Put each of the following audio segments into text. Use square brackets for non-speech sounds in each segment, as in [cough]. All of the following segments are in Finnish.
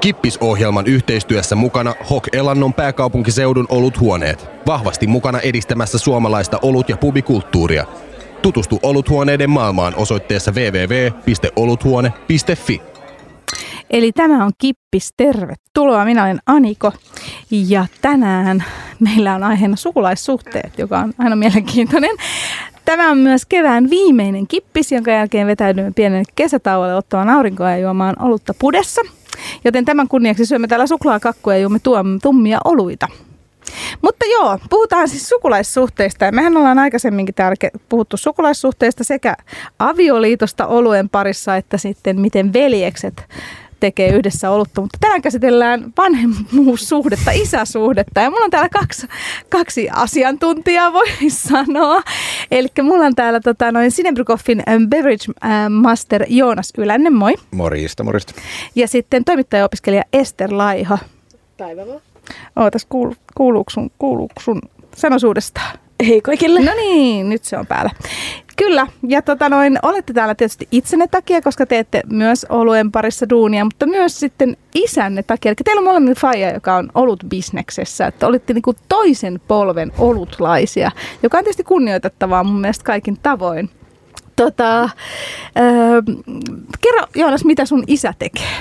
Kippisohjelman yhteistyössä mukana Hok Elannon pääkaupunkiseudun oluthuoneet. Vahvasti mukana edistämässä suomalaista olut- ja pubikulttuuria. Tutustu oluthuoneiden maailmaan osoitteessa www.oluthuone.fi. Eli tämä on Kippis, tervetuloa. Minä olen Aniko ja tänään meillä on aiheena sukulaissuhteet, joka on aina mielenkiintoinen. Tämä on myös kevään viimeinen kippis, jonka jälkeen vetäydymme pienen kesätauolle ottamaan aurinkoa ja juomaan olutta pudessa. Joten tämän kunniaksi syömme täällä suklaakakkuja ja juomme tummia oluita. Mutta joo, puhutaan siis sukulaissuhteista. Ja mehän ollaan aikaisemminkin täällä puhuttu sukulaissuhteista sekä avioliitosta oluen parissa, että sitten miten veljekset tekee yhdessä olutta, mutta tänään käsitellään vanhemmuussuhdetta, isäsuhdetta ja mulla on täällä kaksi, kaksi asiantuntijaa, voi sanoa. Eli mulla on täällä tota, noin Sinebrykoffin ähm, Beverage äh, Master Joonas Ylännen, moi. Morjesta, morjesta. Ja sitten toimittaja-opiskelija Ester Laiho. Päivä vaan. Ootas, kuulu, kuuluuko sun, kuuluuko sun sanosuudesta? Hei kaikille. No niin, nyt se on päällä. Kyllä, ja tota noin, olette täällä tietysti itsenne takia, koska teette myös oluen parissa duunia, mutta myös sitten isänne takia. Eli teillä on molemmin faija, joka on ollut bisneksessä, että olitte niinku toisen polven olutlaisia, joka on tietysti kunnioitettavaa mun mielestä kaikin tavoin. Tota, öö, kerro Joonas, mitä sun isä tekee?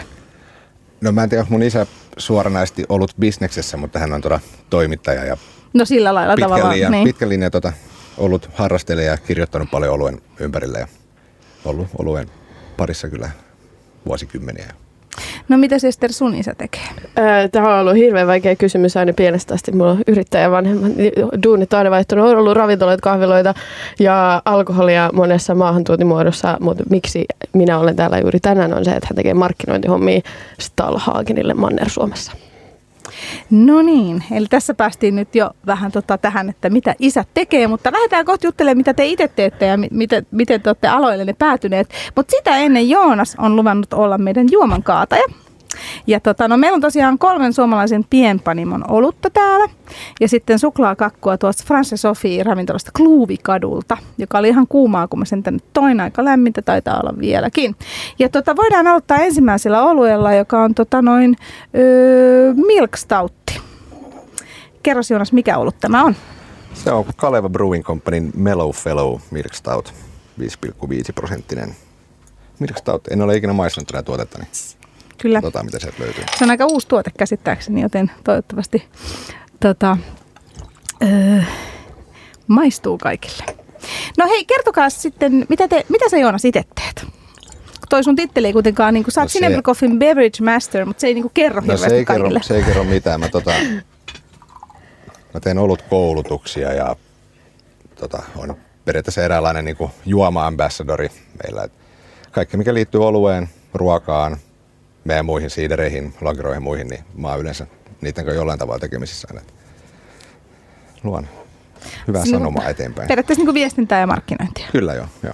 No mä en tiedä, mun isä suoranaisesti ollut bisneksessä, mutta hän on toimittaja ja No sillä lailla pitkän tavallaan. linjan, niin. pitkän linjan tota, ollut harrastelija ja kirjoittanut paljon oluen ympärille ja ollut oluen parissa kyllä vuosikymmeniä. No mitä se Ester sun isä tekee? Tämä on ollut hirveän vaikea kysymys aina pienestä asti. Mulla on yrittäjä vanhemmat. Duunit on aina vaihtunut. On ollut ravintoloita, kahviloita ja alkoholia monessa maahantuontimuodossa. Mutta miksi minä olen täällä juuri tänään on se, että hän tekee markkinointihommia Stalhagenille Manner-Suomessa. No niin, eli tässä päästiin nyt jo vähän tota tähän, että mitä isät tekee, mutta lähdetään kohta juttelemaan, mitä te itse teette ja mi- miten, miten te olette aloillenne päätyneet. Mutta sitä ennen Joonas on luvannut olla meidän juoman kaataja. Ja tota, no meillä on tosiaan kolmen suomalaisen pienpanimon olutta täällä. Ja sitten suklaakakkua tuosta France Sophie ravintolasta Kluuvikadulta, joka oli ihan kuumaa, kun mä sen tänne toin aika lämmintä, taitaa olla vieläkin. Ja tota, voidaan aloittaa ensimmäisellä oluella, joka on tota noin öö, Milk Stoutti. Kerro Jonas, mikä olut tämä on? Se on Kaleva Brewing Companyn Mellow Fellow Milk Stout, 5,5 prosenttinen Milk Stout. En ole ikinä maistanut tätä tuotetta, niin Kyllä. katsotaan mitä sieltä löytyy. Se on aika uusi tuote käsittääkseni, joten toivottavasti tota, öö, maistuu kaikille. No hei, kertokaa sitten, mitä, te, mitä sä Joonas itse teet? Toi sun titteli ei kuitenkaan, niin kuin, sä oot No se- Coffin Beverage Master, mutta se ei niin kuin, kerro No se ei, kerro, se ei kerro mitään. Mä, tota, mä teen ollut koulutuksia ja tota, on periaatteessa eräänlainen niin kuin juoma-ambassadori meillä. Kaikki mikä liittyy olueen, ruokaan, meidän muihin siidereihin, lageroihin muihin, niin mä oon yleensä niiden kanssa jollain tavalla tekemisissä. Luon hyvää Sinun- sanomaa eteenpäin. Periaatteessa niin viestintää ja markkinointia. Kyllä joo, joo.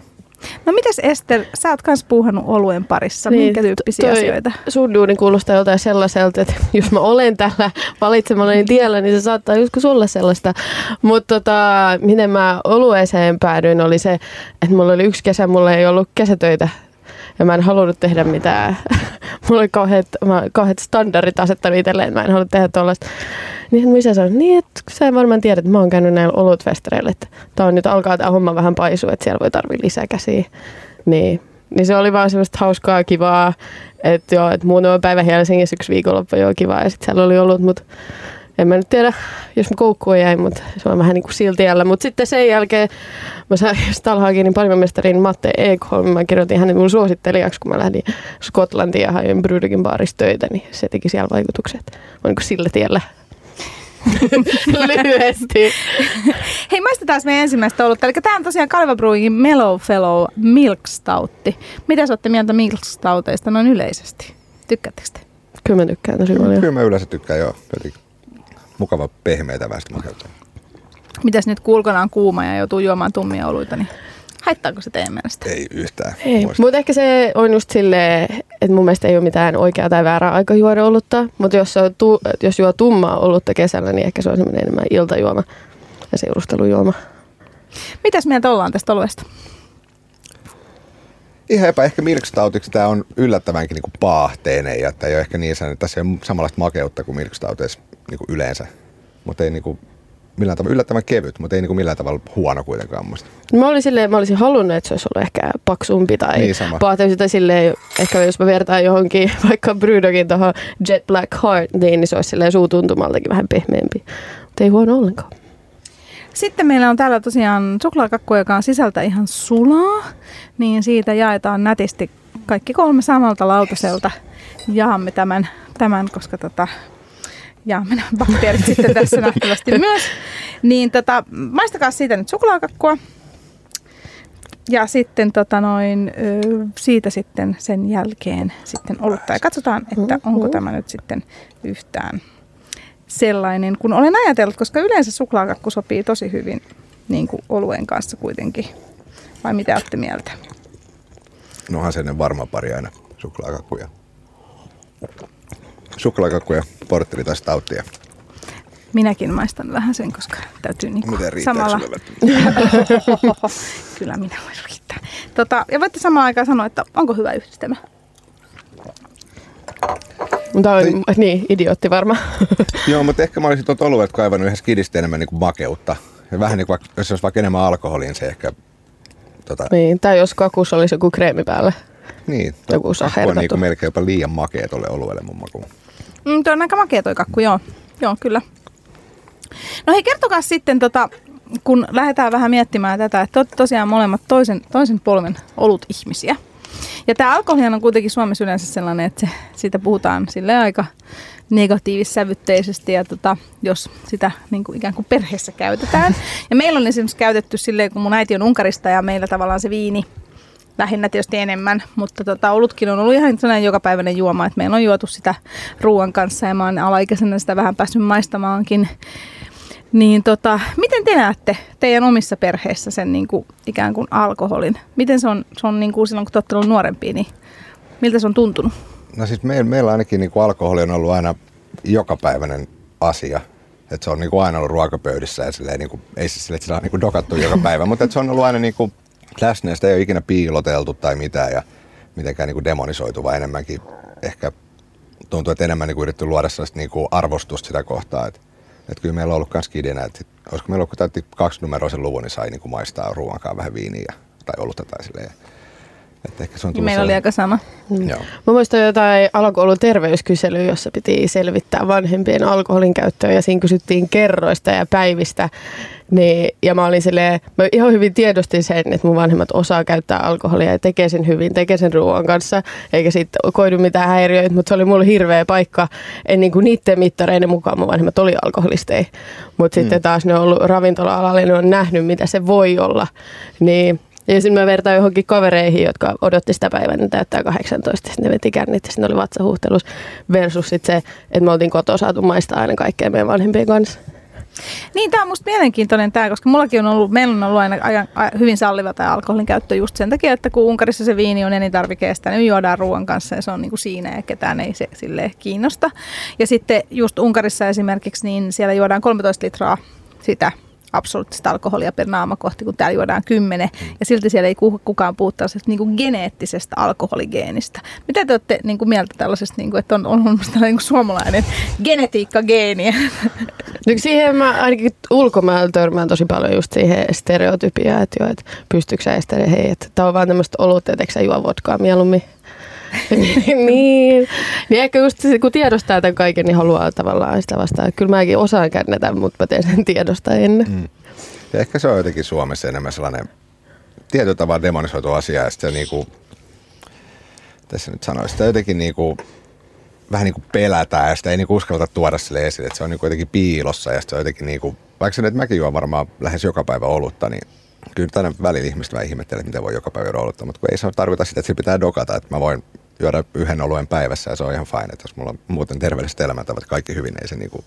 No mites Ester, sä oot kans puuhannut oluen parissa, niin, minkä tyyppisiä toi asioita? Sun duuni kuulostaa jotain sellaiselta, että [laughs] jos mä olen tällä valitsemallani tiellä, niin se saattaa joskus olla sellaista. Mutta tota, miten mä olueeseen päädyin oli se, että mulla oli yksi kesä, mulla ei ollut kesätöitä ja mä en halunnut tehdä mitään. [laughs] mulla oli kauheat, mä, kauheat standardit asettanut itselleen, mä en halunnut tehdä tuollaista. Niin mun isä sanoi, niin että sä varmaan tiedät, että mä oon käynyt näillä olutfestareilla, että tää on nyt alkaa tää homma vähän paisua, että siellä voi tarvii lisää käsiä. Niin, niin se oli vaan semmoista hauskaa, kivaa, että joo, että muutama päivä Helsingissä yksi viikonloppu joo kivaa ja sitten siellä oli ollut, mutta en mä nyt tiedä, jos mä koukkuun jäin, mutta se on vähän niin kuin siltiellä. Mutta sitten sen jälkeen mä sain [laughs] Stalhagenin palvelumestarin Matte Ekholm, mä kirjoitin hänen mun suosittelijaksi, kun mä lähdin Skotlantiin ja hain Bryggen baarissa töitä, niin se teki siellä vaikutukset. Mä niin kuin sillä tiellä. [laughs] Lyhyesti. Hei, maistetaan meidän ensimmäistä olutta. Eli tämä on tosiaan Kaleva Brewingin Mellow Fellow Milk Stoutti. Mitä sä ootte mieltä Milk Stouteista noin yleisesti? Tykkäättekö te? Kyllä mä tykkään tosi paljon. Kyllä mä yleensä tykkään joo. Jotenkin mukava pehmeitä väestömakelta. Mitäs nyt kun ulkona on kuuma ja joutuu juomaan tummia oluita, niin haittaako se teidän mielestä? Ei yhtään. Ei, mutta ehkä se on just silleen, että mun mielestä ei ole mitään oikeaa tai väärää aika juoda olutta, mutta jos, se on tu, jos juo tummaa olutta kesällä, niin ehkä se on semmoinen enemmän iltajuoma ja seurustelujuoma. Mitäs mieltä ollaan tästä oluesta? Ihan epä, ehkä milkstautiksi tämä on yllättävänkin niin paahteinen ja tämä ei ole ehkä niin että tässä ei ole samanlaista makeutta kuin milkstauteissa niin yleensä. Mutta ei niin kuin, millään tavalla yllättävän kevyt, mutta ei niin kuin millään tavalla huono kuitenkaan muista. Mä, olin silleen, mä olisin halunnut, että se olisi ollut ehkä paksumpi tai Niin, paahteellisempi tai silleen, ehkä jos mä vertaan johonkin [laughs] vaikka Brewdogin tuohon Jet Black Heart, niin, niin se olisi silleen suutuntumaltakin vähän pehmeämpi. Mutta ei huono ollenkaan. Sitten meillä on täällä tosiaan suklaakakku, joka on sisältä ihan sulaa, niin siitä jaetaan nätisti kaikki kolme samalta lautaselta. Jaamme tämän, tämän koska tota, jaamme [laughs] nämä bakteerit sitten tässä nähtävästi [laughs] myös. Niin tota, maistakaa siitä nyt suklaakakkua. Ja sitten tota noin, siitä sitten sen jälkeen sitten olutta. Ja katsotaan, että onko tämä nyt sitten yhtään sellainen, kun olen ajatellut, koska yleensä suklaakakku sopii tosi hyvin niin kuin oluen kanssa kuitenkin. Vai mitä olette mieltä? No onhan se ennen varma pari aina suklaakakkuja. Suklaakakkuja, portteri tai stauttia. Minäkin maistan vähän sen, koska täytyy niin kuin Miten samalla... [laughs] Kyllä minä voin riittää. Tota, ja voitte samaan aikaan sanoa, että onko hyvä yhdistelmä. Mutta on niin, idiootti varmaan. [laughs] Joo, mutta ehkä mä olisin tuolta oluet kaivannut yhdessä kidistä enemmän niin kuin makeutta. Ja vähän niin kuin, jos olisi vaikka enemmän alkoholia, niin se ehkä... Tota, niin, tai jos kakussa olisi joku kreemi päällä. niin, Joku on niin kuin melkein jopa liian makea tuolle oluelle mun makuun. Mm, tuo on aika makea toi kakku, joo. Joo, kyllä. No hei, kertokaa sitten, tota, kun lähdetään vähän miettimään tätä, että te olette tosiaan molemmat toisen, toisen polven olut ihmisiä. Ja tämä alkoholihan on kuitenkin Suomessa yleensä sellainen, että se, siitä puhutaan sille aika negatiivissävytteisesti ja tota, jos sitä niin kuin ikään kuin perheessä käytetään. Ja meillä on esimerkiksi käytetty silleen, kun mun äiti on Unkarista ja meillä tavallaan se viini lähinnä tietysti enemmän, mutta tota, olutkin on ollut ihan sellainen jokapäiväinen juoma, että meillä on juotu sitä ruoan kanssa ja mä oon alaikäisenä sitä vähän päässyt maistamaankin. Niin tota, miten te näette teidän omissa perheissä sen niin kuin, ikään kuin alkoholin? Miten se on, se on niin kuin silloin, kun te olette nuorempia, niin miltä se on tuntunut? No siis meillä, meillä ainakin niin kuin alkoholi on ollut aina jokapäiväinen asia. Että se on niin kuin aina ollut ruokapöydissä ja silleen, niin kuin, ei siis sille, että sitä on niin kuin dokattu joka päivä, mutta se on ollut aina niin kuin läsnä ja sitä ei ole ikinä piiloteltu tai mitään ja mitenkään niin kuin demonisoitu, vaan enemmänkin ehkä tuntuu, että enemmän niin kuin yritetty luoda sellaista niin kuin arvostusta sitä kohtaa. Että, että kyllä meillä on ollut myös kidinä, että olisiko meillä ollut, kun täytti kaksi numeroisen luvun, niin sai niin kuin maistaa ruoankaan vähän viiniä tai olutta tai silleen. Että ehkä se on tullut Meillä oli sellainen- aika sama. Joo. Mä muistan jotain alkoholin terveyskyselyä, jossa piti selvittää vanhempien alkoholin käyttöä ja siinä kysyttiin kerroista ja päivistä. Niin, ja mä olin silleen, mä ihan hyvin tiedostin sen, että mun vanhemmat osaa käyttää alkoholia ja tekee sen hyvin, tekee sen ruoan kanssa, eikä siitä koidu mitään häiriöitä, mutta se oli mulle hirveä paikka. En niin kuin niiden mittareiden mukaan mun vanhemmat oli alkoholisteja, mutta sitten taas ne on ollut ravintola-alalla ja ne on nähnyt, mitä se voi olla. Niin ja sitten mä vertaan johonkin kavereihin, jotka odotti sitä päivää, ne täyttää 18, sitten ne veti kännit ja sitten oli vatsahuhtelus versus sit se, että me oltiin kotoa saatu maistaa aina kaikkea meidän vanhempien kanssa. Niin, tämä on musta mielenkiintoinen tämä, koska mullakin on ollut, meillä on ollut aina ajan, a- hyvin salliva tämä alkoholin käyttö just sen takia, että kun Unkarissa se viini on sitä nyt juodaan ruoan kanssa ja se on niin kuin siinä ja ketään ei se sille kiinnosta. Ja sitten just Unkarissa esimerkiksi, niin siellä juodaan 13 litraa sitä absoluuttista alkoholia per naama kohti, kun täällä juodaan 10. Ja silti siellä ei ku- kukaan puhu tällaisesta niin kuin geneettisestä alkoholigeenistä. Mitä te olette niin kuin mieltä tällaisesta, niin kuin, että on, on niin kuin suomalainen genetiikkageeni? [laughs] Nyt siihen mä ainakin ulkomailla törmään tosi paljon just siihen stereotypiaan, että joo, että pystyykö sä estämään, hei, että tää on vaan tämmöistä olutta, että sä juo vodkaa mieluummin. [laughs] niin. niin ehkä just se, kun tiedostaa tämän kaiken, niin haluaa tavallaan sitä vastaan. Kyllä mäkin osaan kärnätä, mutta mä teen sen tiedostaen. Mm. Ja ehkä se on jotenkin Suomessa enemmän sellainen tietyllä tavalla demonisoitu asia ja sitten niinku, tässä nyt sanoisi, sitä jotenkin niinku, vähän niin kuin pelätään ja sitä ei niinku uskalleta tuoda sille esille, että se on niinku jotenkin piilossa ja se on jotenkin niinku, vaikka se nyt mäkin juon varmaan lähes joka päivä olutta, niin kyllä tänne välillä ihmiset vähän ihmettelee, että miten voi joka päivä juoda olutta, mutta kun ei se tarkoita sitä, että se pitää dokata, että mä voin juoda yhden oluen päivässä ja se on ihan fine, että jos mulla on muuten terveelliset elämäntavat kaikki hyvin, ei se niinku,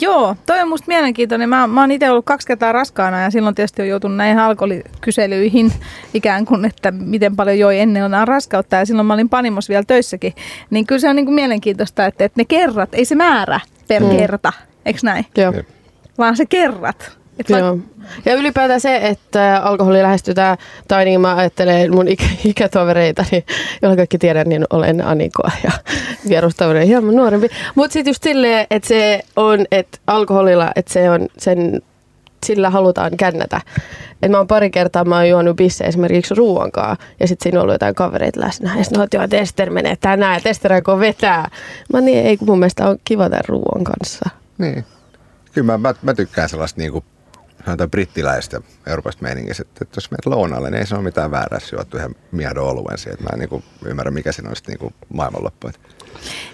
Joo, toi on musta mielenkiintoinen. Mä, mä oon itse ollut kaksi kertaa raskaana ja silloin tietysti on joutunut näihin alkoholikyselyihin [laughs] ikään kuin, että miten paljon joi ennen on raskautta ja silloin mä olin Panimos vielä töissäkin. Niin kyllä se on niin kuin mielenkiintoista, että, että ne kerrat, ei se määrä per mm. kerta, eikö näin? Joo. Vaan se kerrat. Et Joo. Ja ylipäätään se, että alkoholi lähestytään, tai niin mä ajattelen mun ikä, [laughs] ikätovereita, niin joilla kaikki tiedän, niin olen Anikoa ja [laughs] vierustovereita hieman nuorempi. Mutta sitten just silleen, että se on, että alkoholilla, että se on sen, sillä halutaan kännätä. Et mä oon pari kertaa mä oon juonut bisse esimerkiksi ruuankaa ja sitten siinä on ollut jotain kavereita läsnä. Ja sitten no, joo, Tester menee tänään ja Tester vetää. Mä niin, ei kun mun mielestä on kiva tämän ruuan kanssa. Niin. Kyllä mä, mä, mä tykkään sellaista niinku, sanotaan brittiläistä Euroopasta meiningistä, että, että jos menet lounaalle, niin ei se ole mitään väärää, jos juot yhden miedon oluen siihen. Että mä en niinku, ymmärrä, mikä siinä on sitten niinku maailmanloppu. Et,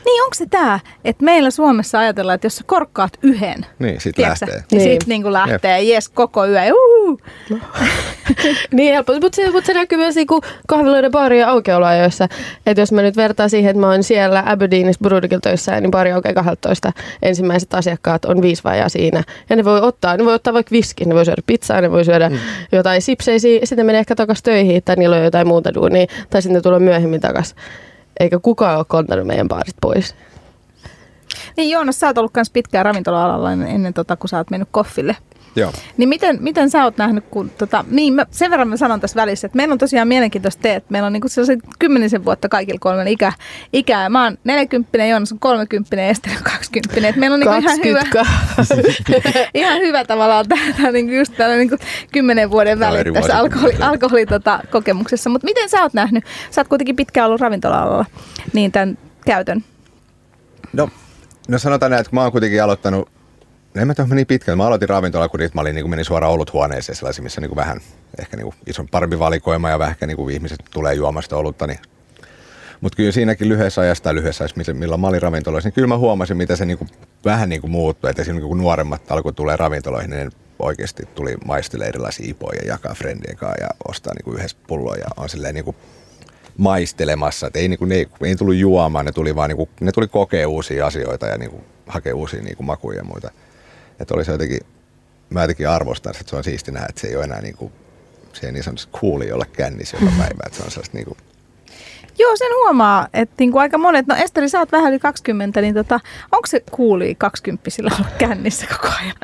Niin onko se tämä, että meillä Suomessa ajatellaan, että jos sä korkkaat yhden, niin, sit tiedätkö sä, lähtee. niin, Niin. sit niinku lähtee, jes, koko yö, uhu. [laughs] Niin helppo, mutta se, mut se näkyy myös niinku kahviloiden baarien aukioloajoissa. Että jos mä nyt vertaan siihen, että mä oon siellä Aberdeenissa Brudikilla töissä, niin baari aukeaa 12. Ensimmäiset asiakkaat on viisi vajaa siinä. Ja ne voi ottaa, ne voi ottaa vaikka viskin, ne voi syödä pizzaa, ne voi syödä mm. jotain sipseisiä, sitten ne menee ehkä takaisin töihin, tai niillä on jotain muuta duunia, tai sitten ne tulee myöhemmin takaisin. Eikä kukaan ole kontannut meidän baarit pois. Niin Joonas, sä oot ollut myös pitkään ravintola-alalla ennen, ennen tota, kun sä oot mennyt koffille. Joo. Niin miten, miten sä oot nähnyt, kun tota, niin mä, sen verran mä sanon tässä välissä, että meillä on tosiaan mielenkiintoista te, että meillä on niinku sellaiset kymmenisen vuotta kaikilla kolmella ikä, ikää. Mä oon 40, Joonas on 30 ja Ester on 20. Et meillä on niinku ihan hyvä, 20. [laughs] ihan hyvä tavallaan tämä niinku just tällä niinku kymmenen vuoden Joo, väli tässä alkoholi, alkoholi tota, kokemuksessa. Mutta miten sä oot nähnyt, sä oot kuitenkin pitkään ollut ravintola-alalla, niin tämän käytön. No, no sanotaan näin, että mä oon kuitenkin aloittanut, en mä tiedä, niin pitkälle. Mä aloitin ravintola, kun mä olin, niin kuin menin suoraan oluthuoneeseen sellaisia, missä niin kuin vähän ehkä niin kuin ison parempi valikoima ja vähän niin kuin ihmiset tulee juomasta olutta. Niin. Mutta kyllä siinäkin lyhyessä ajassa tai lyhyessä ajassa, millä- mä olin ravintoloissa, niin kyllä mä huomasin, mitä se niin kuin, vähän niin kuin muuttui. Että esimerkiksi kun nuoremmat alkoi tulee ravintoloihin, niin oikeasti tuli maistelle erilaisia ipoja ja jakaa friendien kanssa ja ostaa niin kuin yhdessä pulloa ja on silleen niin kuin maistelemassa. Et ei, niinku, ne, ei, ei tullut juomaan, ne tuli vaan niinku, ne tuli kokea uusia asioita ja niinku, hakea uusia niinku, makuja ja muita. Et oli se jotenkin, mä jotenkin arvostan, että se on siisti nähdä, että se ei ole enää niinku, se ei niin sanotusti cooli olla kännissä joka päivä. Että se on sellaista niinku, Joo, sen huomaa, että niinku aika monet, no Esteri, sä oot vähän yli 20, niin tota, onko se kuuli 20 olla kännissä koko ajan?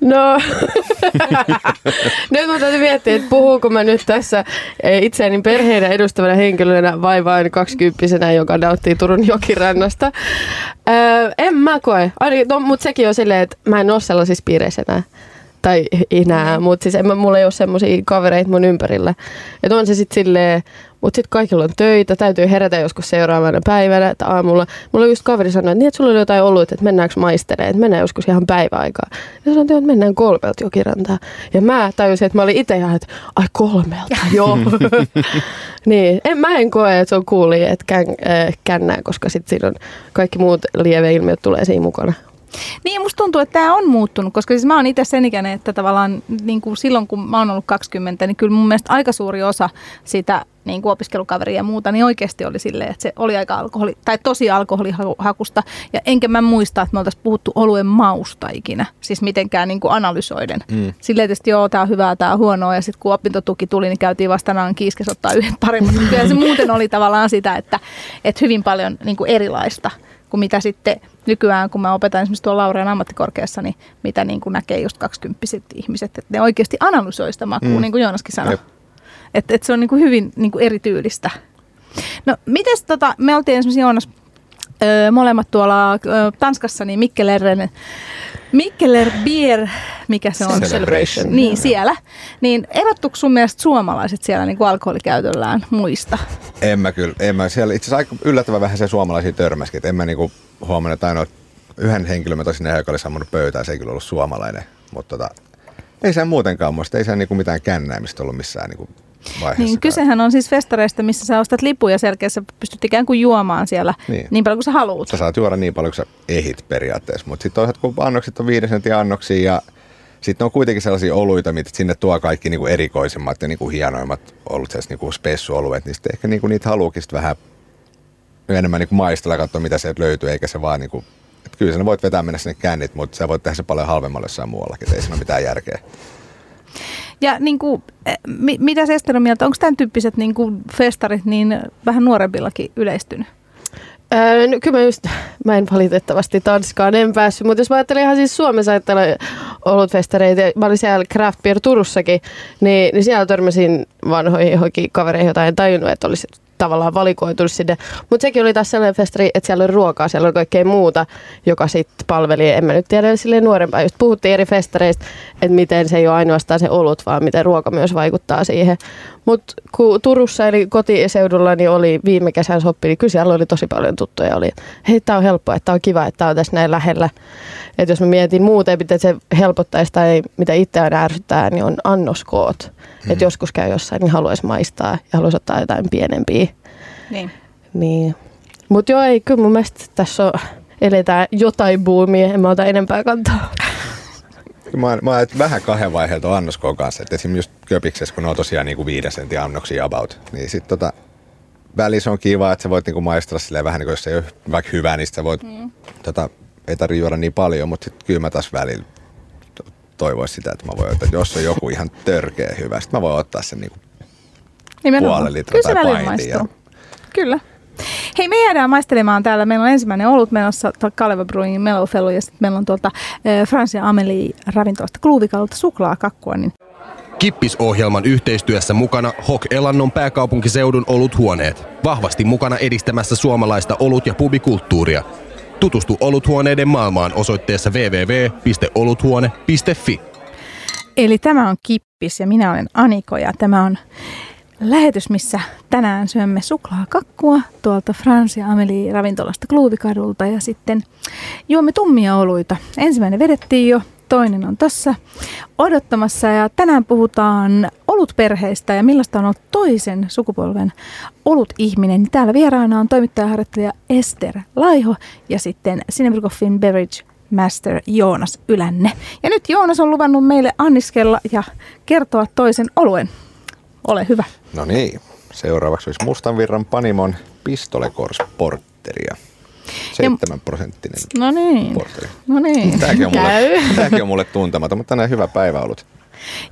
No, [laughs] nyt mä täytyy miettiä, että puhuuko mä nyt tässä eh, itseäni perheenä edustavana henkilönä vai vain kaksikymppisenä, joka nauttii Turun jokirannasta. Öö, en mä koe, no, mutta sekin on silleen, että mä en ole sellaisissa piireissä enää. Tai enää, mutta siis en, mä- mulla ei ole semmoisia kavereita mun ympärillä. Että on se sitten silleen, mutta sitten kaikilla on töitä, täytyy herätä joskus seuraavana päivänä, että aamulla. Mulla just kaveri sanoi, että niin, että sulla oli jotain ollut, että mennäänkö maistelee, että mennään joskus ihan päiväaikaa. Ja sanoin, että mennään kolmelta jokirantaan. Ja mä tajusin, että mä olin itse ihan, että ai kolmelta, [laughs] joo. [laughs] niin, en, mä en koe, että se on kuuli, että kän, äh, kännää, koska sitten silloin kaikki muut lieveilmiöt tulee siinä mukana. Niin, musta tuntuu, että tämä on muuttunut, koska siis mä oon itse sen ikäinen, että tavallaan niin kuin silloin, kun mä oon ollut 20, niin kyllä mun mielestä aika suuri osa sitä niin kuin opiskelukaveria ja muuta, niin oikeasti oli silleen, että se oli aika alkoholi, tai tosi alkoholihakusta. Ja enkä mä muista, että me oltaisiin puhuttu oluen mausta ikinä, siis mitenkään niin kuin analysoiden. Mm. Silleen tietysti joo, tää on hyvää, tää on huonoa, ja sitten kun opintotuki tuli, niin käytiin vastanaan kiiskes ottaa yhdet paremmat. Mutta Kyllä se muuten oli tavallaan sitä, että, että hyvin paljon niin kuin erilaista kuin mitä sitten nykyään, kun mä opetan esimerkiksi tuolla Laureen ammattikorkeassa, niin mitä niin kuin näkee just 20 ihmiset, että ne oikeasti analysoi sitä makua, mm. niin kuin Joonaskin sanoi. Että et se on niin kuin hyvin niin kuin erityylistä. No, mites tota, me oltiin esimerkiksi Joonas öö, molemmat tuolla öö, Tanskassa, niin Mikkelerren, Mikkeler Beer, mikä se on? Celebration. Niin, siellä. Niin erottuuko sun mielestä suomalaiset siellä niin kuin alkoholikäytöllään muista? en mä kyllä, en mä. Siellä itse asiassa aika yllättävän vähän se suomalaisia törmäskin. Et en mä niinku huomannut, että ainoa yhden henkilön mä tosin joka oli sammannut pöytään, se ei kyllä ollut suomalainen. Mutta tota, ei se muutenkaan muista, ei se niinku mitään kännäämistä ollut missään niinku vaiheessa. Niin, kysehän on siis festareista, missä sä ostat lipuja selkeässä, pystyt ikään kuin juomaan siellä niin, Niin. paljon kuin sä haluat. Sä saat juoda niin paljon kuin sä ehit periaatteessa. Mutta sitten toisaalta kun annokset on viiden sentin annoksia ja sitten on kuitenkin sellaisia oluita, mitä sinne tuo kaikki niinku erikoisimmat ja niinku hienoimmat olut, sellaiset niinku spessuoluet, niin sitten ehkä niinku niitä haluukin vähän enemmän niinku maistella ja katsoa, mitä sieltä löytyy, eikä se vaan niinku, että kyllä sä voit vetää mennä sinne kännit, mutta sä voit tehdä se paljon halvemmalla jossain muuallakin, ei siinä ole mitään järkeä. Ja niin kuin, mi, mitä se Ester on mieltä, onko tämän tyyppiset niin kuin festarit niin vähän nuorempillakin yleistynyt? Öö, no, kyllä mä just, mä en valitettavasti Tanskaan en päässyt, mutta jos mä ajattelen ihan siis Suomessa, että olutfestareita. Mä olin siellä Craft Beer Turussakin, niin, niin siellä törmäsin vanhoihin johonkin kavereihin, joita en tajunnut, että olisi tavallaan valikoitunut sinne. Mutta sekin oli taas sellainen festari, että siellä oli ruokaa, siellä oli kaikkea muuta, joka sitten palveli, en mä nyt tiedä, sille nuorempaa. Just puhuttiin eri festareista, että miten se ei ole ainoastaan se olut, vaan miten ruoka myös vaikuttaa siihen. Mutta kun Turussa eli kotiseudulla niin oli viime kesän soppi, niin kyllä siellä oli tosi paljon tuttuja. Oli, hei, tämä on helppoa, että tämä on kiva, että tämä on tässä näin lähellä. Että jos mä mietin muuten, miten se helpottaisi tai mitä itseään ärsyttää, niin on annoskoot. Mm. Että joskus käy jossain, niin haluaisi maistaa ja haluaisi ottaa jotain pienempiä. Niin. Niin. Mutta joo, ei, kyllä mun mielestä tässä on, eletään jotain buumia, en mä ota enempää kantaa. Mä, mä oon vähän kahden vaiheelta annoskoon kanssa. Et esimerkiksi just köpiksessä, kun ne on tosiaan niinku viiden sentin annoksia about, niin sit tota, välissä on kiva, että sä voit niinku maistella silleen vähän, niin kuin jos ei ole vaikka hyvä, niin sä voit, mm. tota, ei tarvitse juoda niin paljon, mutta sit kyllä mä taas välillä toivoisin sitä, että mä voin ottaa, jos on joku ihan törkeä hyvä, sitten mä voin ottaa sen niinku puolen litraa tai paintia. Kyllä. Hei, me jäädään maistelemaan täällä. Meillä on ensimmäinen ollut menossa Kaleva Brewingin Mellowfellow ja sitten meillä on tuolta äh, Frans ja Amelie ravintolasta Kluuvikalta suklaakakkua. Niin Kippis-ohjelman yhteistyössä mukana Hok Elannon pääkaupunkiseudun oluthuoneet. Vahvasti mukana edistämässä suomalaista olut- ja pubikulttuuria. Tutustu oluthuoneiden maailmaan osoitteessa www.oluthuone.fi. Eli tämä on Kippis ja minä olen Aniko ja tämä on lähetys, missä tänään syömme suklaakakkua tuolta Frans ja Amelie ravintolasta Kluuvikadulta ja sitten juomme tummia oluita. Ensimmäinen vedettiin jo, toinen on tässä odottamassa ja tänään puhutaan olutperheistä ja millaista on ollut toisen sukupolven olut-ihminen. Täällä vieraana on toimittajaharjoittelija Ester Laiho ja sitten Cinebrikoffin Beverage Master Joonas Ylänne. Ja nyt Joonas on luvannut meille anniskella ja kertoa toisen oluen. Ole hyvä. No niin, seuraavaksi olisi Mustan Virran Panimon Pistolekors Porteria. 7 prosenttinen No niin. porteri. No niin. Tämäkin on, mulle, [laughs] tämäkin on mulle tuntematon, mutta tänään hyvä päivä ollut.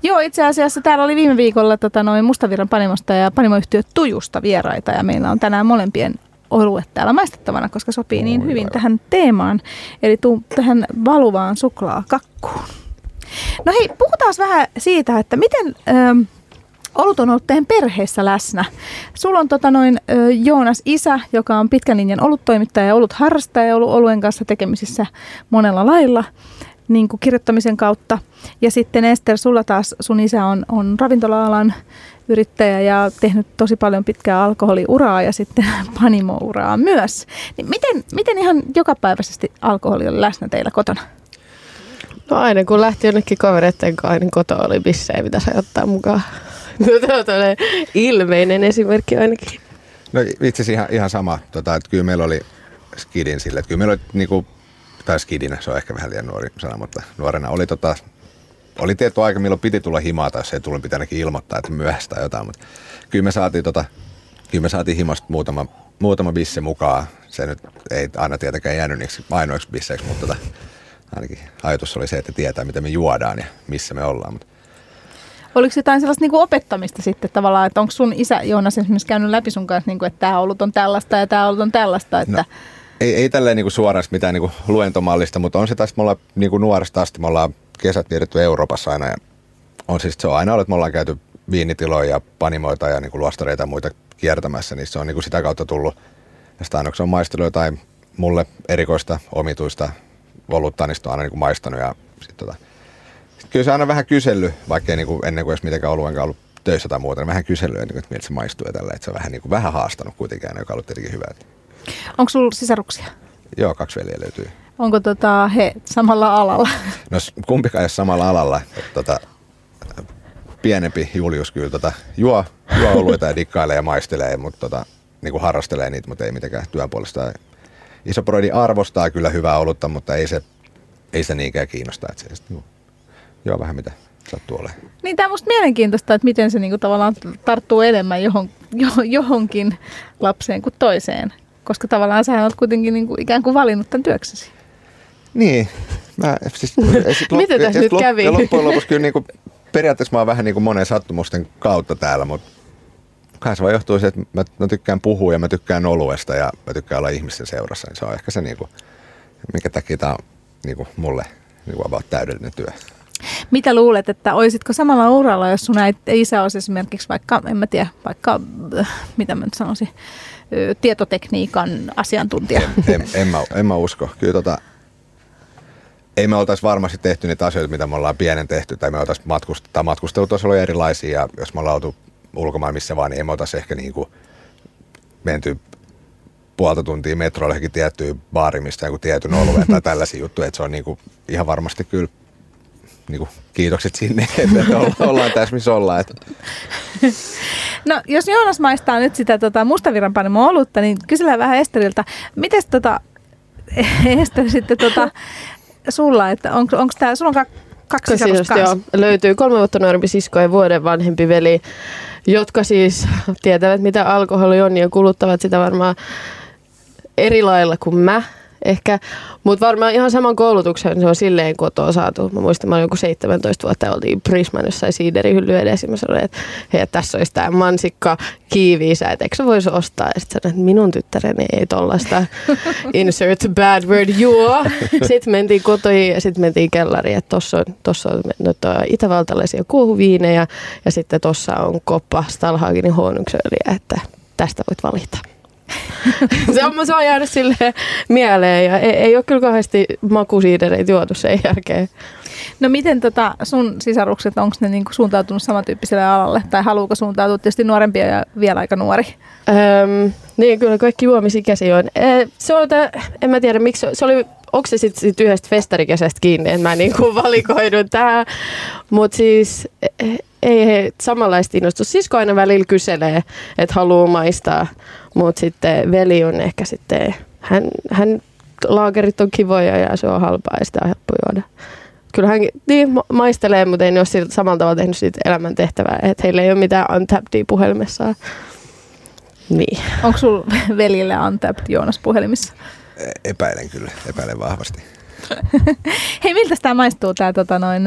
Joo, itse asiassa täällä oli viime viikolla tota, noin Mustavirran panimosta ja panimoyhtiö Tujusta vieraita ja meillä on tänään molempien oluet täällä maistettavana, koska sopii niin Oi, hyvin aivan. tähän teemaan, eli tuu tähän valuvaan suklaakakkuun. No hei, puhutaan vähän siitä, että miten ähm, olut on ollut teidän perheessä läsnä. Sulla on tota noin Joonas isä, joka on pitkän linjan oluttoimittaja ja ollut harrastaja ja ollut oluen kanssa tekemisissä monella lailla niin kuin kirjoittamisen kautta. Ja sitten Ester, sulla taas sun isä on, on ravintola-alan yrittäjä ja tehnyt tosi paljon pitkää alkoholiuraa ja sitten [laughs] panimouraa myös. Niin miten, miten ihan jokapäiväisesti alkoholi on läsnä teillä kotona? No aina kun lähti jonnekin kavereiden kanssa, niin koto oli bissejä, mitä sai ottaa mukaan. No, tämä on tällainen ilmeinen esimerkki ainakin. No itse asiassa ihan, ihan sama, tota, että kyllä meillä oli skidin sille, että kyllä meillä oli niinku, tai skidinä, se on ehkä vähän liian nuori sana, mutta nuorena oli tota, oli tietty aika, milloin piti tulla himaa, tai jos ei tullut, pitää ainakin ilmoittaa, että myöhäistä tai jotain, mutta kyllä me saatiin, tota, kyllä me saatiin himasta muutama, muutama bisse mukaan. Se nyt ei aina tietenkään jäänyt niiksi ainoiksi bisseiksi, mutta tota, ainakin ajatus oli se, että tietää, mitä me juodaan ja missä me ollaan. Mutta Oliko jotain sellaista niin kuin opettamista sitten tavallaan, että onko sun isä Joonas esimerkiksi käynyt läpi sun kanssa, niin kuin, että tämä olut on tällaista ja tämä olut on tällaista, että No, ei, ei tälleen niinku suoraan mitään niinku luentomallista, mutta on se taas, me ollaan niinku nuoresta asti, me ollaan kesät vietetty Euroopassa aina ja on siis, se on aina ollut, että me ollaan käyty viinitiloja ja panimoita ja niinku luostareita ja muita kiertämässä, niin se on niinku sitä kautta tullut. Ja sitä on maistellut jotain mulle erikoista, omituista olutta, niin on aina niinku maistanut ja sit tota, kyllä se aina vähän kysellyt, vaikka ei niinku ennen kuin edes mitenkään enkä ollut töissä tai muuta, niin vähän kysellyt, ennen kuin, että miltä se maistuu ja tällä, että se on vähän, niinku, vähän haastanut kuitenkin aina, joka on ollut tietenkin hyvä. onko sulla sisaruksia? Joo, kaksi veljeä löytyy. Onko tota, he samalla alalla? No kumpikaan ei samalla alalla. Tota, pienempi Julius kyllä tota, juo, juo oluita ja dikkailee ja maistelee, mutta tota, niin kuin harrastelee niitä, mutta ei mitenkään työn puolesta. Iso arvostaa kyllä hyvää olutta, mutta ei se, ei se niinkään kiinnosta. Että se niinku, juo vähän mitä sattuu olemaan. Niin tämä on musta mielenkiintoista, että miten se niinku tavallaan tarttuu enemmän johon, jo- johonkin lapseen kuin toiseen. Koska tavallaan sä oot kuitenkin niinku ikään kuin valinnut tämän työksesi. Niin. Mä, siis, [laughs] sit Miten ja tässä nyt kävi? Ja loppujen lopuksi kyllä niin kuin, periaatteessa mä oon vähän niin kuin monen sattumusten kautta täällä, mutta kai se vaan johtuu siitä, että mä, mä tykkään puhua ja mä tykkään oluesta ja mä tykkään olla ihmisten seurassa, niin se on ehkä se, niin kuin, mikä takia tämä on niin kuin, mulle niin kuin about täydellinen työ. Mitä luulet, että olisitko samalla uralla, jos sun äit, isä olisi esimerkiksi vaikka, en mä tiedä, vaikka, äh, mitä mä nyt sanoisin, tietotekniikan asiantuntija? En, en, en, mä, en mä usko. Kyllä tota, ei me oltaisi varmasti tehty niitä asioita, mitä me ollaan pienen tehty, tai me oltaisiin matkust, tai matkustelut olisi ollut erilaisia, ja jos me ollaan oltu ulkomaan missä vaan, niin ei me oltaisi ehkä niin kuin menty puolta tuntia metrolle johonkin tiettyyn baariin, mistä joku tietyn oluen tai [laughs] tällaisia juttuja, että se on niin kuin ihan varmasti kyllä niin kuin kiitokset sinne, [laughs] että olla- ollaan tässä, missä ollaan. Että [laughs] No, jos Joonas maistaa nyt sitä tota, mustaviran panimo olutta, niin kysellään vähän Esteriltä, miten tota, [laughs] Ester sitten tota, sulla, että on, onko tämä, sulla on ka- kaksi sisarusta joo. Löytyy kolme vuotta nuorempi sisko ja vuoden vanhempi veli, jotka siis tietävät, mitä alkoholi on ja kuluttavat sitä varmaan eri lailla kuin mä ehkä. Mutta varmaan ihan saman koulutuksen se on silleen kotoa saatu. Mä muistan, mä olin joku 17 vuotta ja oltiin Prisman jossain siiderihylly edessä. Ja mä sanoin, että hei, tässä olisi tämä mansikka kiiviisä, että eikö sä voisi ostaa? Ja sitten sanoin, että minun tyttäreni ei tollasta [laughs] insert bad word juo. Sitten mentiin kotiin ja sitten mentiin kellariin, että tossa on, tossa on nyt on itävaltalaisia kuohuviinejä ja sitten tossa on koppa Stalhagenin huonuksenöljyä, että tästä voit valita. [laughs] se on, se on jäänyt sille mieleen ja ei, ei ole kyllä kauheasti makusiidereitä juotu sen jälkeen. No miten tota sun sisarukset, onko ne niinku suuntautunut samantyyppiselle alalle? Tai haluuko suuntautua tietysti nuorempia ja vielä aika nuori? Öm, niin, kyllä kaikki juomisikäisiä on. E, se on, en mä tiedä miksi, se oli, onko se sitten sit yhdestä festarikesästä kiinni, että mä niinku [laughs] valikoidun tähän. Mutta siis e- ei he samanlaista innostus. Sisko aina välillä kyselee, että haluaa maistaa, mutta sitten veli on ehkä sitten, hän, hän laakerit on kivoja ja se on halpaa ja sitä on helppo juoda. Kyllä hän niin, ma- maistelee, mutta ei ne ole samalla tavalla tehnyt siitä elämäntehtävää, että heillä ei ole mitään untappedia puhelimessaan. Niin. Onko sul [laughs] velille Untapped Joonas puhelimissa? epäilen kyllä, epäilen vahvasti. Hei, miltä tämä maistuu tämä tota, noin,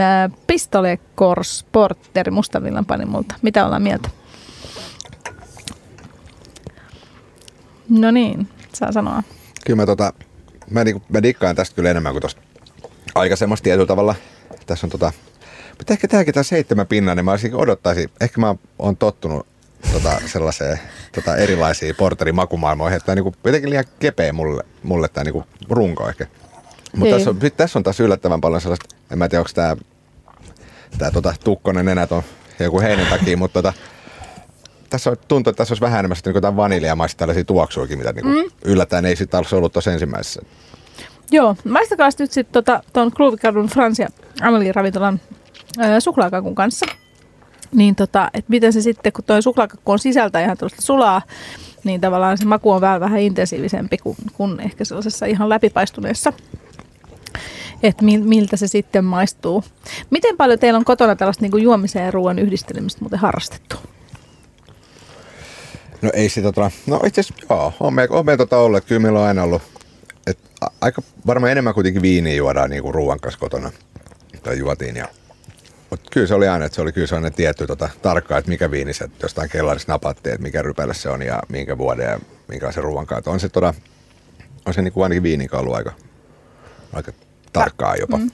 Pistole Kors Porter mustavillan panimulta? Mitä ollaan mieltä? No niin, saa sanoa. Kyllä mä, tota, mä, niinku, mä dikkaan tästä kyllä enemmän kuin tuosta aikaisemmasta tietyllä tavalla. Tässä on tota, mutta ehkä tämäkin tämä seitsemän pinnan, niin mä olisin odottaisin, ehkä mä oon tottunut tota, sellaiseen tota, erilaisiin porterin makumaailmoihin, että tämä niinku, jotenkin liian kepeä mulle, mulle tämä niinku, runko ehkä. Mutta Niin. tässä on, tässä on taas yllättävän paljon sellaista, en mä tiedä onko tämä tää, tota, tukkonen nenät on joku heinen takia, mutta tota, tässä on, tuntuu, että tässä olisi vähän enemmän niin jotain vaniljamaista tällaisia tuoksuakin, mitä niin mm. yllättäen ei sitten ollut tuossa ensimmäisessä. Joo, maistakaa nyt sitten tota, tuon Kluvikadun Frans ja Amelie ravintolan ää, suklaakakun kanssa. Niin tota, että miten se sitten, kun tuo suklaakakku on sisältä ihan tuosta sulaa, niin tavallaan se maku on vähän, vähän intensiivisempi kuin, kuin ehkä sellaisessa ihan läpipaistuneessa. Että miltä se sitten maistuu. Miten paljon teillä on kotona tällaista niin kuin juomisen ja ruoan yhdistelemistä muuten harrastettu? No ei sitä tota, no itse asiassa joo, on meillä, on meillä tota ollut, että kyllä meillä on aina ollut, et a, aika varmaan enemmän kuitenkin viiniä juodaan niinku ruoan kanssa kotona, tai juotiin ja mutta kyllä se oli aina, että se oli kyllä sellainen tietty tota, tarkka, että mikä viini se jostain kellarissa napattiin, että mikä rypäle se on ja minkä vuoden ja minkälaisen ruoan kanssa. On se, tota, on se niinku ainakin viinin ollut aika, aika tarkkaa jopa. Mm.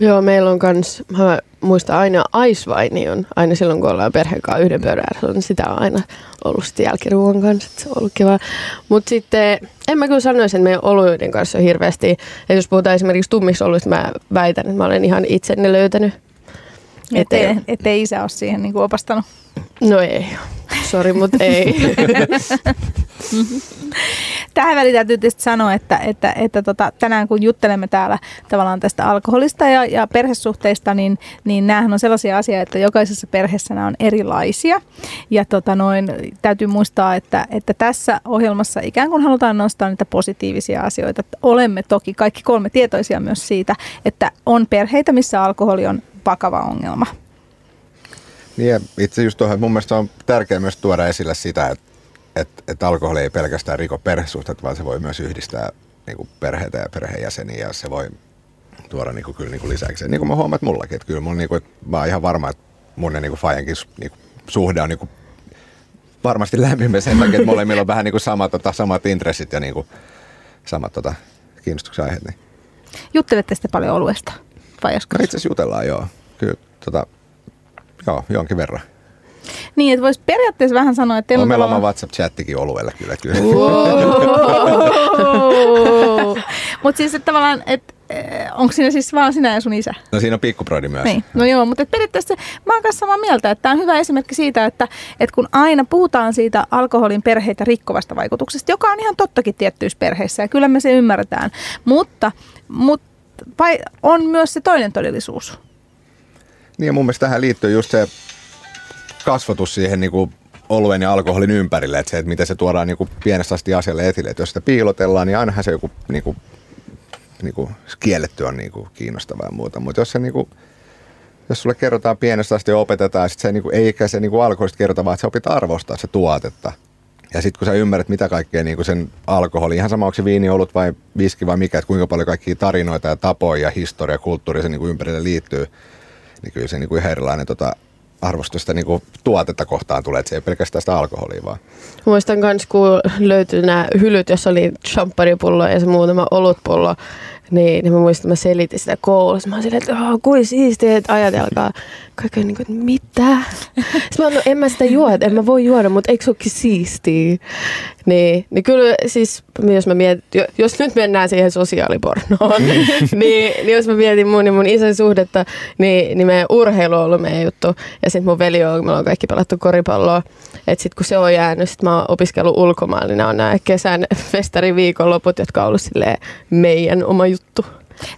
Joo, meillä on kans, mä muistan aina aisvaini on, aina silloin kun ollaan perheen kanssa yhden pöydän ääressä, niin sitä on aina ollut sitten jälkiruoan kanssa, että se on ollut kiva. Mutta sitten, en mä kyllä sanoisi, että meidän oluiden kanssa on hirveästi, että jos puhutaan esimerkiksi tummissa oluista, mä väitän, että mä olen ihan itse ne löytänyt. Ettei, Ettei- ettei isä ole siihen niin kuin opastanut. No ei, sori, mutta ei. [laughs] Tähän väliin täytyy tietysti sanoa, että, että, että tota, tänään kun juttelemme täällä tavallaan tästä alkoholista ja, ja perhesuhteista, niin, niin näähän on sellaisia asioita, että jokaisessa perheessä nämä on erilaisia. Ja tota noin, täytyy muistaa, että, että tässä ohjelmassa ikään kuin halutaan nostaa niitä positiivisia asioita. Että olemme toki kaikki kolme tietoisia myös siitä, että on perheitä, missä alkoholi on vakava ongelma. Niin ja itse just tuohon, mun mielestä on tärkeää myös tuoda esille sitä, että, että, että alkoholi ei pelkästään riko perhesuhteet, vaan se voi myös yhdistää niin kuin perheitä ja perheenjäseniä ja se voi tuoda niin kuin, kyllä niin kuin lisäksi. Niin kuin mä huomaan, että mullakin, että kyllä mun, niin kuin, että mä oon ihan varma, että mun ja niin kuin Fajankin niin kuin, suhde on niin kuin, varmasti lämpimme sen takia, että molemmilla on vähän niin kuin samat, tota, samat intressit ja niin kuin, samat tota, kiinnostuksen aiheet. Niin. Juttelette sitten paljon oluesta, vai? No itse asiassa jutellaan joo. kyllä tota, joo, jonkin verran. Niin, että voisi periaatteessa vähän sanoa, että teillä On on meillä tavallaan- WhatsApp-chattikin oluelle kyllä. kyllä. [laughs] Mutta siis että tavallaan, että onko siinä siis vaan sinä ja sun isä? No siinä on pikkubrodi myös. Niin, no joo, mutta et periaatteessa mä oon kanssa samaa mieltä, että tämä on hyvä esimerkki siitä, että, että kun aina puhutaan siitä alkoholin perheitä rikkovasta vaikutuksesta, joka on ihan tottakin tiettyissä perheissä ja kyllä me se ymmärretään, mutta, mutta vai on myös se toinen todellisuus. Niin ja mun mielestä tähän liittyy just se kasvatus siihen niin kuin oluen ja alkoholin ympärille, että se, että miten se tuodaan niin kuin pienestä asti asialle esille. Että jos sitä piilotellaan, niin ainahan se joku niin kuin, niin kuin kielletty on niin kuin kiinnostavaa ja muuta. Mutta jos se niin kuin, jos sulle kerrotaan pienestä asti ja opetetaan, sit se niin kuin, eikä se niin alkoholista kerrota, vaan että sä opit arvostaa se tuotetta. Ja sitten kun sä ymmärrät, mitä kaikkea niin sen alkoholi, ihan sama onko se viini, olut vai viski vai mikä, että kuinka paljon kaikkia tarinoita ja tapoja ja historia ja kulttuuri sen niin ympärille liittyy, niin kyllä se niin kuin ihan erilainen tota, arvostus sitä niin kuin tuotetta kohtaan tulee, että se ei pelkästään sitä alkoholia vaan. Muistan myös, kun löytyi nämä hylyt, jossa oli champagnepullo ja se muutama olutpullo, niin, niin mä muistan, että mä selitin sitä koulussa. Mä olin silleen, että oh, kuin siistiä, että ajatelkaa. Kaikki on niin kuin, että mitä? Sitten mä olin, no en mä sitä juo, että en mä voi juoda, mutta eikö se olekin siistiä? Niin, niin kyllä siis, jos mä mietin, jo- jos nyt mennään siihen sosiaalipornoon, [laughs] niin, niin jos mä mietin mun ja mun isän suhdetta, niin, niin meidän urheilu on ollut meidän juttu. Ja sitten mun veli on, me ollaan kaikki pelattu koripalloa. Että sitten kun se on jäänyt, sit mä oon opiskellut ulkomailla, niin nämä on nämä kesän [laughs] festari viikonloput, jotka on ollut meidän oma juttu.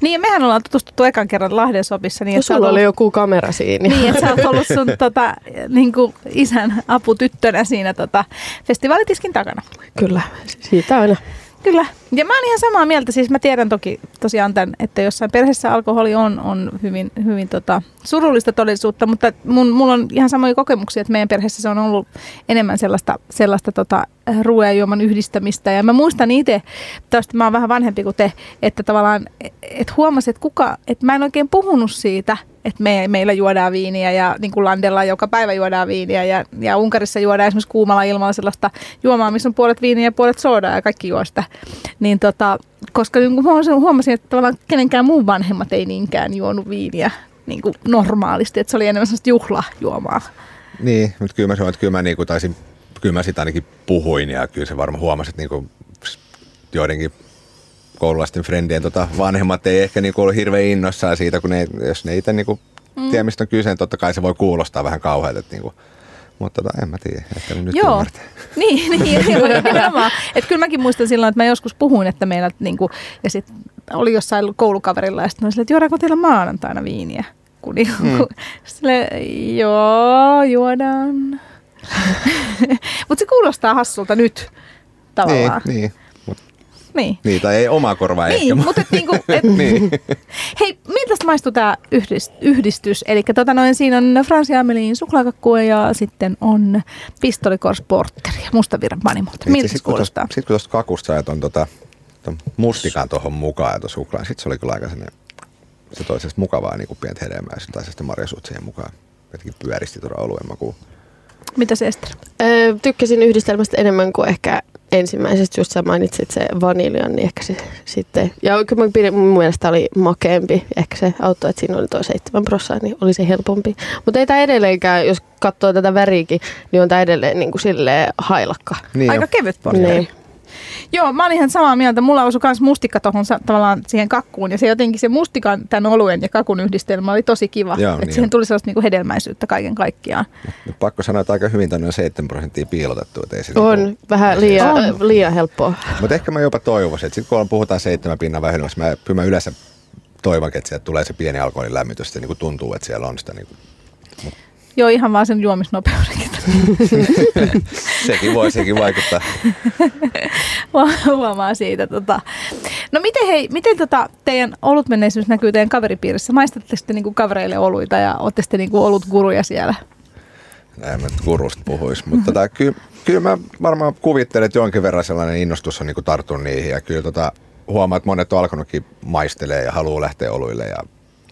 Niin ja mehän ollaan tutustuttu ekan kerran Lahden sopissa. Niin, sä sulla oot oli ollut- joku kamera siinä. Niin, että sä oot ollut sun [laughs] tota, niin kuin isän aputyttönä siinä tota, festivaalitiskin takana. Kyllä, siitä aina. Kyllä. Ja mä oon ihan samaa mieltä. Siis mä tiedän toki tosiaan tämän, että jossain perheessä alkoholi on, on hyvin, hyvin tota, surullista todellisuutta, mutta mun, mulla on ihan samoja kokemuksia, että meidän perheessä se on ollut enemmän sellaista, sellaista tota, ruoan juoman yhdistämistä. Ja mä muistan itse, tästä mä oon vähän vanhempi kuin te, että tavallaan, että huomasin, että kuka, että mä en oikein puhunut siitä, että me, meillä juodaan viiniä ja niin kuin Landella joka päivä juodaan viiniä ja, ja Unkarissa juodaan esimerkiksi kuumalla ilmalla sellaista juomaa, missä on puolet viiniä ja puolet soodaa ja kaikki juo sitä. Niin tota, koska niin kuin huomasin, että tavallaan kenenkään muun vanhemmat ei niinkään juonut viiniä niin kuin normaalisti, että se oli enemmän sellaista juhlajuomaa. Niin, mutta kyllä mä sanoin, että kyllä mä, niin kuin, taisin, kyllä mä sitä ainakin puhuin ja kyllä se varmaan huomasi, että niin kuin, joidenkin koululaisten frendien tota, vanhemmat ei ehkä niin kuin, ollut hirveän innoissaan siitä, kun ne, jos ne itse niin kuin, mm. tiedä, mistä on kyse, niin totta kai se voi kuulostaa vähän kauhealta. Että, niin kuin, mutta tota, en mä tiedä, ne nyt Joo, ymmärtää. [laughs] niin, niin nimenomaan. Että kyllä mäkin muistan silloin, että mä joskus puhuin, että meillä niinku, ja sitten oli jossain koulukaverilla ja sitten mä silleen, että juodaanko teillä maanantaina viiniä? Kun niinku, mm. [laughs] sille, joo, juodaan. [laughs] Mutta se kuulostaa hassulta nyt Niin, tavallaan. niin, mut, niin. niin, tai ei omaa korvaa Niin, ehkä. mutta et niinku, et, [laughs] niin. hei, miltä maistuu tämä yhdist, yhdistys? Eli tota noin, siinä on Fransi Amelin suklaakakkua ja sitten on Pistolikors Porteri ja Mustavirran panimolta. Miltä se Sitten kun kuulostaa? tuosta- sit kun tuosta kakusta sait on tota, ton mustikan tuohon mukaan ja tuon suklaan, sitten se oli kyllä aika sellainen, se toi mukavaa niin kuin pientä hedelmää sitten sitten marjasuut siihen mukaan. Jotenkin pyöristi tuoda oluen makuun. Mitä se Ester? Öö, tykkäsin yhdistelmästä enemmän kuin ehkä ensimmäisestä, just sä mainitsit se vaniljan, niin ehkä se sitten, ja kyllä pidin, mun mielestä oli makeampi, ehkä se auttoi, että siinä oli tuo 7 prossaa, niin oli se helpompi. Mutta ei tämä edelleenkään, jos katsoo tätä väriäkin, niin on tämä edelleen niin kuin silleen hailakka. Niin Aika jo. kevyt portteri. Niin. Joo, mä olin ihan samaa mieltä. Mulla osui myös mustikka tuohon tavallaan siihen kakkuun. Ja se jotenkin se mustikan, tämän oluen ja kakun yhdistelmä oli tosi kiva. Joo, että niin siihen on. tuli sellaista niinku hedelmäisyyttä kaiken kaikkiaan. Mut pakko sanoa, että aika hyvin tänne on 7 prosenttia piilotettu. Että ei se On niinku- vähän liian, On. liian helppoa. Mutta ehkä mä jopa toivoisin, että sitten kun puhutaan seitsemän pinnan vähemmän, mä, mä yleensä toivon, että sieltä tulee se pieni alkoholin lämmitys, että niin kuin tuntuu, että siellä on sitä. Niin kuin, Joo, ihan vaan sen juomisnopeudenkin. [laughs] sekin voi sekin vaikuttaa. [laughs] Huomaa siitä. Tota. No miten, hei, miten tota, teidän olutmenneisyys näkyy teidän kaveripiirissä? Maistatte sitten niinku kavereille oluita ja olette sitten niinku olutguruja siellä? Näin mä nyt gurusta puhuis. Mutta tota, kyllä, kyllä mä varmaan kuvittelen, että jonkin verran sellainen innostus on niin tarttunut niihin. Ja kyllä tota, huomaa, että monet on alkanutkin maistelee ja haluaa lähteä oluille ja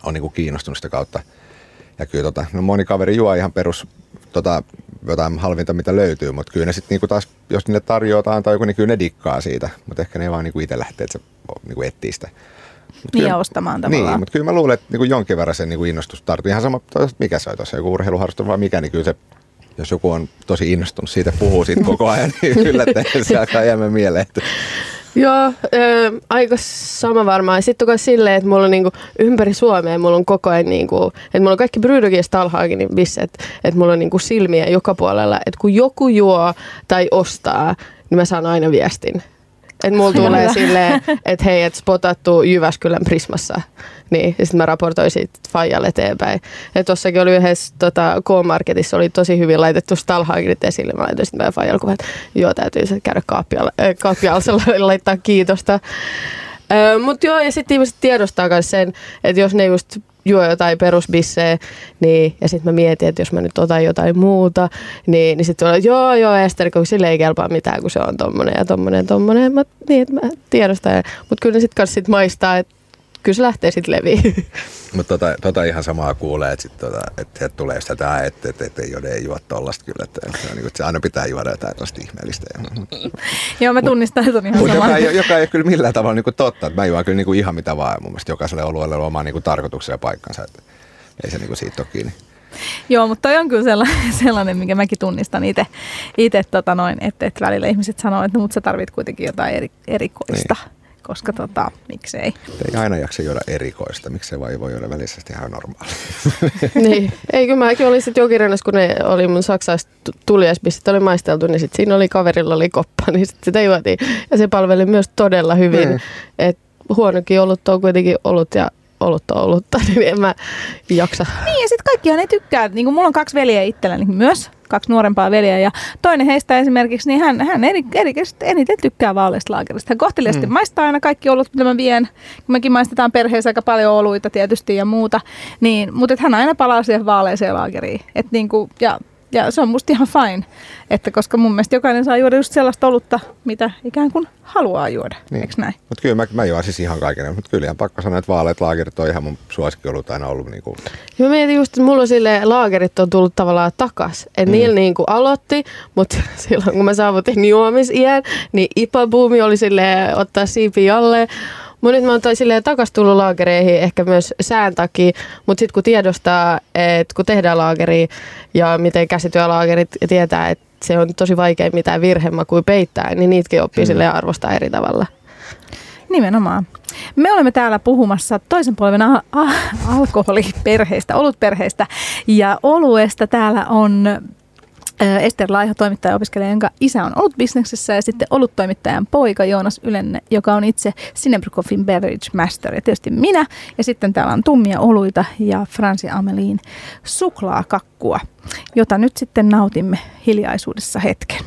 on niin kiinnostunut sitä kautta. Ja kyllä tota, no moni kaveri juo ihan perus tota, jotain halvinta, mitä löytyy, mutta kyllä ne sitten niinku taas, jos niille tarjotaan tai joku, niin kyllä ne dikkaa siitä. Mutta ehkä ne ei vaan niinku itse lähtee, että se niinku etsii sitä. Niin ja ostamaan tavallaan. Niin, mutta kyllä mä luulen, että niin kuin jonkin verran se niin kuin innostus tarttuu. Ihan sama, mikä se on tuossa, joku urheiluharrastus vai mikä, niin kyllä se jos joku on tosi innostunut siitä, puhuu siitä koko ajan, [laughs] niin yllättäen se alkaa jäämään mieleen. Että Joo, äh, aika sama varmaan. Sitten on silleen, että mulla on niinku ympäri Suomea, mulla on koko ajan niinku, että mulla on kaikki Brydogin Stalhagenin bisse, että, että mulla on niinku silmiä joka puolella. Että kun joku juo tai ostaa, niin mä saan aina viestin. Että mulla tulee silleen, että hei, että spotattu Jyväskylän Prismassa. Niin, ja sitten mä raportoin siitä Fajalle eteenpäin. Ja tossakin oli yhdessä tota, K-Marketissa, oli tosi hyvin laitettu Stalhagenit esille. Mä laitoin sitten meidän Fajalle kuvan, että joo, täytyy se käydä kaappialsella äh, [laughs] laittaa kiitosta. Öö, Mutta joo, ja sitten ihmiset tiedostaa myös sen, että jos ne just juo jotain perusbissejä, niin, ja sitten mä mietin, että jos mä nyt otan jotain muuta, niin, niin sitten tulee, joo, joo, Ester, kun sille ei kelpaa mitään, kun se on tommonen ja tommonen, tommonen. Mä, niin, että mä tiedostan. Mutta kyllä ne sitten sit maistaa, että kyllä se lähtee sitten leviin. [laughs] Mutta tota, tota, ihan samaa kuulee, että, sit tota, että, että tulee sitä, että, että, että ei ole ei juo tollasta kyllä, että, että, että, että se aina pitää juoda jotain tosta ihmeellistä. [laughs] Joo, mä tunnistan, että on ihan sama. Joka, ei, joka ei ole kyllä millään tavalla niin kuin totta, että mä juon kyllä niin kuin ihan mitä vaan, mun mielestä jokaiselle olueelle on oma niin kuin tarkoituksen ja paikkansa, että ei se niin kuin siitä ole kiinni. Joo, mutta toi on kyllä sellainen, [laughs] sellainen minkä mäkin tunnistan itse, itse tota noin, että, että välillä ihmiset sanoo, että no, mutta sä tarvit kuitenkin jotain eri, erikoista. Niin koska tota, miksei. Ei aina jaksa juoda erikoista, miksei vai voi juoda välisesti ihan normaali. [laughs] niin, eikö mäkin olin sitten jokirannassa, kun ne oli mun saksalaiset tuliaispistet oli maisteltu, niin sitten siinä oli kaverilla oli koppa, [laughs] niin sit sitä juotiin. Ja se palveli myös todella hyvin. Mm. Et huonokin ollut on kuitenkin ollut ja olutta olutta, [laughs] niin en mä jaksa. Niin ja sitten kaikkihan ne tykkää. Niin kuin mulla on kaksi veljeä itselläni myös, kaksi nuorempaa veljeä ja toinen heistä esimerkiksi, niin hän, hän eri, erityisesti eniten tykkää vaaleista laakerista. Hän kohteliaasti mm. maistaa aina kaikki olut, mitä mä vien. Mekin maistetaan perheessä aika paljon oluita tietysti ja muuta, niin, mutta hän aina palaa siihen vaaleeseen laakeriin. Et niin kuin, ja ja se on musta ihan fine, että koska mun mielestä jokainen saa juoda just sellaista olutta, mitä ikään kuin haluaa juoda, niin. eikö näin? Mutta kyllä mä, mä juon siis ihan kaiken, mutta kyllä ihan pakko sanoa, että vaaleat laakerit on ihan mun ollut aina ollut. Niin kuin... Mä mietin just, että mulla on sille laakerit on tullut tavallaan takas. Että mm. niillä niin kuin aloitti, mutta [laughs] silloin kun mä saavutin juomisiän, niin ipabuumi oli sille ottaa siipi alle. Mun nyt mä oon silleen takas tullut laakereihin ehkä myös sään takia, mutta sitten kun tiedostaa, että kun tehdään laakeria ja miten käsityölaakerit ja tietää, että se on tosi vaikea mitään virhemakuja peittää, niin niitäkin oppii mm. silleen arvostaa eri tavalla. Nimenomaan. Me olemme täällä puhumassa toisen polven a- a- alkoholiperheistä, olutperheistä ja oluesta. Täällä on Ester Laiho, toimittaja opiskelija, jonka isä on ollut bisneksessä ja sitten ollut toimittajan poika Joonas Ylenne, joka on itse Sinebrykoffin Beverage Master ja tietysti minä. Ja sitten täällä on tummia oluita ja Fransi Amelin suklaakakkua, jota nyt sitten nautimme hiljaisuudessa hetken.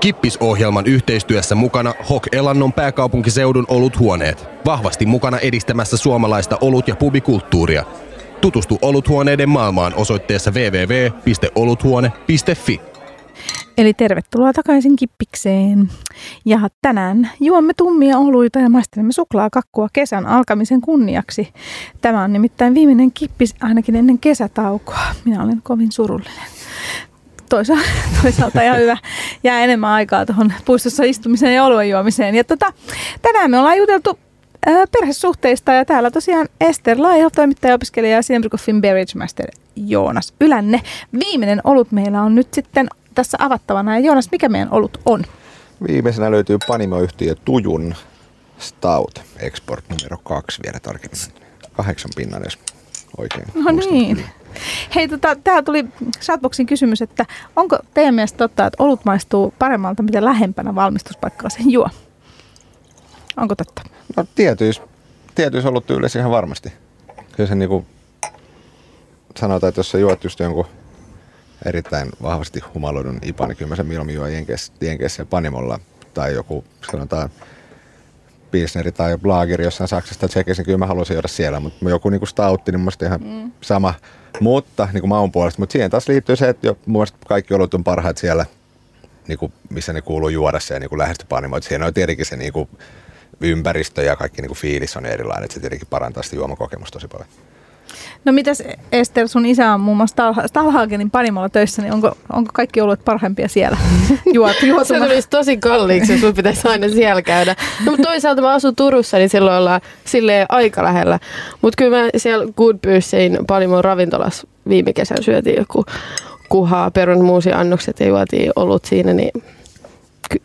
Kippisohjelman yhteistyössä mukana Hok Elannon pääkaupunkiseudun oluthuoneet. Vahvasti mukana edistämässä suomalaista olut- ja pubikulttuuria – Tutustu oluthuoneiden maailmaan osoitteessa www.oluthuone.fi. Eli tervetuloa takaisin Kippikseen. Ja tänään juomme tummia oluita ja maistelemme suklaakakkua kesän alkamisen kunniaksi. Tämä on nimittäin viimeinen kippis ainakin ennen kesätaukoa. Minä olen kovin surullinen. Toisaalta, [laughs] toisaalta ihan hyvä. Jää enemmän aikaa tuohon puistossa istumiseen ja oluen juomiseen. Ja tota, tänään me ollaan juteltu perhesuhteista ja täällä tosiaan Ester Laiho, toimittaja, opiskelija ja Siembrikoffin Beverage Master Joonas Ylänne. Viimeinen olut meillä on nyt sitten tässä avattavana. Ja Joonas, mikä meidän olut on? Viimeisenä löytyy panimoyhtiö Tujun Stout Export numero kaksi vielä tarkemmin. Kahdeksan pinnan, jos oikein No niin. Hei, tota, täällä tuli Shoutboxin kysymys, että onko teidän mielestä totta, että olut maistuu paremmalta, mitä lähempänä valmistuspaikkaa sen juo? Onko totta? No tietyissä, ollut tyylissä ihan varmasti. Kyllä se niinku, sanotaan, että jos sä juot just jonkun erittäin vahvasti humaloidun ipan, niin kyllä mä sen mieluummin juon jenkeissä ja panimolla tai joku sanotaan Pilsneri tai Blageri jossain Saksasta Tsekissä, niin kyllä mä haluaisin juoda siellä, mutta joku niinku stautti, niin mun ihan mm. sama. Mutta niin kuin maun puolesta, mutta siihen taas liittyy se, että jo, mun kaikki olut on parhaat siellä, niin kuin, missä ne kuuluu juoda se niin lähestyä panimoita. Siinä on tietenkin se niin kuin, ympäristö ja kaikki niin kuin fiilis on erilainen, että se tietenkin parantaa sitä juomakokemusta tosi paljon. No mitäs Ester, sun isä on muun muassa Stalhagenin panimolla töissä, niin onko, onko kaikki oluet parhaimpia siellä [laughs] Juot, Se tulisi tosi kalliiksi, jos sun pitäisi aina siellä käydä. No, mutta toisaalta mä asun Turussa, niin silloin ollaan silleen aika lähellä. Mutta kyllä mä siellä Good Byssein panimon ravintolassa viime kesän syötiin joku kuhaa, perun muusiannokset ja juotiin olut siinä, niin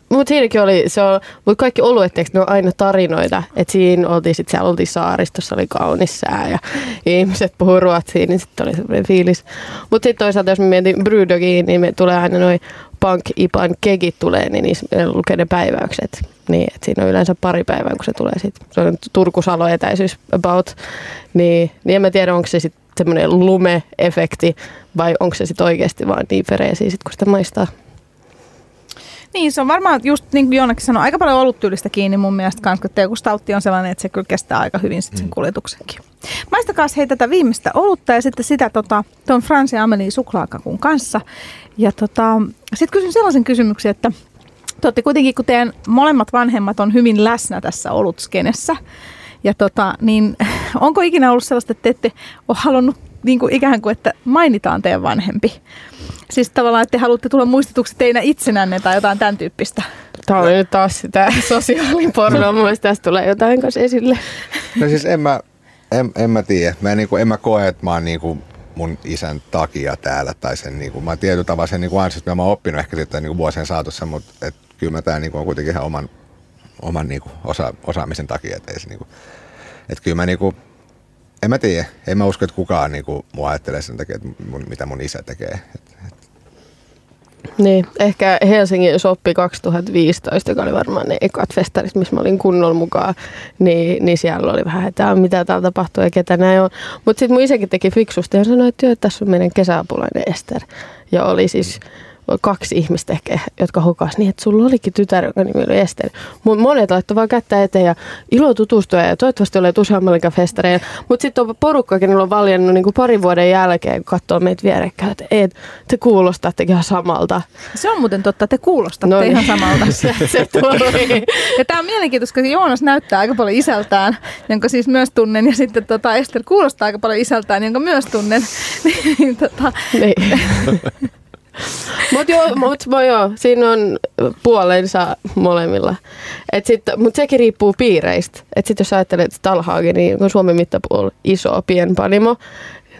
mutta siinäkin oli, se on, mut kaikki oluet, ne on aina tarinoita. Että siinä oltiin, sit siellä oltiin saaristossa, oli kaunis sää ja ihmiset puhuu ruotsia, niin sitten oli semmoinen fiilis. Mutta sitten toisaalta, jos mä mietin Brydogiin, niin me tulee aina noin Punk Ipan kegit tulee, niin niissä lukee ne päiväykset. Niin, että siinä on yleensä pari päivää, kun se tulee sitten. Se on Turku-Salo etäisyys about. Niin, niin en mä tiedä, onko se sitten semmoinen lume-efekti vai onko se sitten oikeasti vaan niin fereesiä sit, kun sitä maistaa. Niin, se on varmaan just niin kuin Joonakin sanoi, aika paljon ollut tyylistä kiinni mun mielestä kanssa, kun joku stautti on sellainen, että se kyllä kestää aika hyvin sit sen mm. kuljetuksenkin. Maistakaa hei tätä viimeistä olutta ja sitten sitä tota, tuon Frans ja Amelie suklaakakun kanssa. Ja tota, sitten kysyn sellaisen kysymyksen, että te olette kuitenkin, kun teidän molemmat vanhemmat on hyvin läsnä tässä olutskenessä, ja tota, niin [laughs] onko ikinä ollut sellaista, että te ette ole halunnut niin kuin ikään kuin, että mainitaan teidän vanhempi? Siis tavallaan, että te haluatte tulla muistetuksi teinä itsenänne tai jotain tämän tyyppistä. Tämä oli nyt taas sitä [laughs] sosiaalipornoa. Mun mielestä tästä tulee jotain kanssa esille. No siis en mä, en, en mä tiedä. Mä en, niin kuin, en mä koe, että mä oon niin kuin mun isän takia täällä. Tai sen, niin kuin, mä oon tietyllä tavalla sen niin kuin ansiosta, mä oon oppinut ehkä sitten niin kuin vuosien saatossa, mutta et, kyllä mä tää niin kuin, on kuitenkin ihan oman, oman niin kuin, osa, osaamisen takia. Että, ei se, niin kuin, että kyllä mä niin kuin, en mä tiedä. En mä usko, että kukaan niin kuin, mua ajattelee sen takia, että mun, mitä mun isä tekee. Et, niin, ehkä Helsingin soppi 2015, joka oli varmaan ne ekat festarit, missä mä olin kunnolla mukaan, niin, niin siellä oli vähän, että mitä täällä tapahtuu ja ketä näin on. Mutta sitten mun isäkin teki fiksusti ja sanoi, että tässä on meidän kesäapulainen Ester. Ja oli siis kaksi ihmistä ehkä, jotka hukas niin, että sulla olikin tytär, joka nimi oli Esteri. Monet laittoi vaan kättä eteen ja ilo tutustua ja toivottavasti olet useammalla festareilla. Mutta sitten on porukkakin on valjennut niin parin vuoden jälkeen, kun katsoo meitä vierekkäin, että et, te kuulostatte ihan samalta. Se on muuten totta, te kuulostatte no niin. ihan samalta. [laughs] se, se tuli. ja tämä on mielenkiintoista, koska Joonas näyttää aika paljon isältään, jonka siis myös tunnen, ja sitten tota, Ester kuulostaa aika paljon isältään, jonka myös tunnen. [laughs] niin, tota, niin. [laughs] Mutta joo, mut, joo, siinä on puolensa molemmilla. Mutta sekin riippuu piireistä. Et sit jos ajattelet Talhagen, niin on Suomen mittapuolella iso pienpanimo,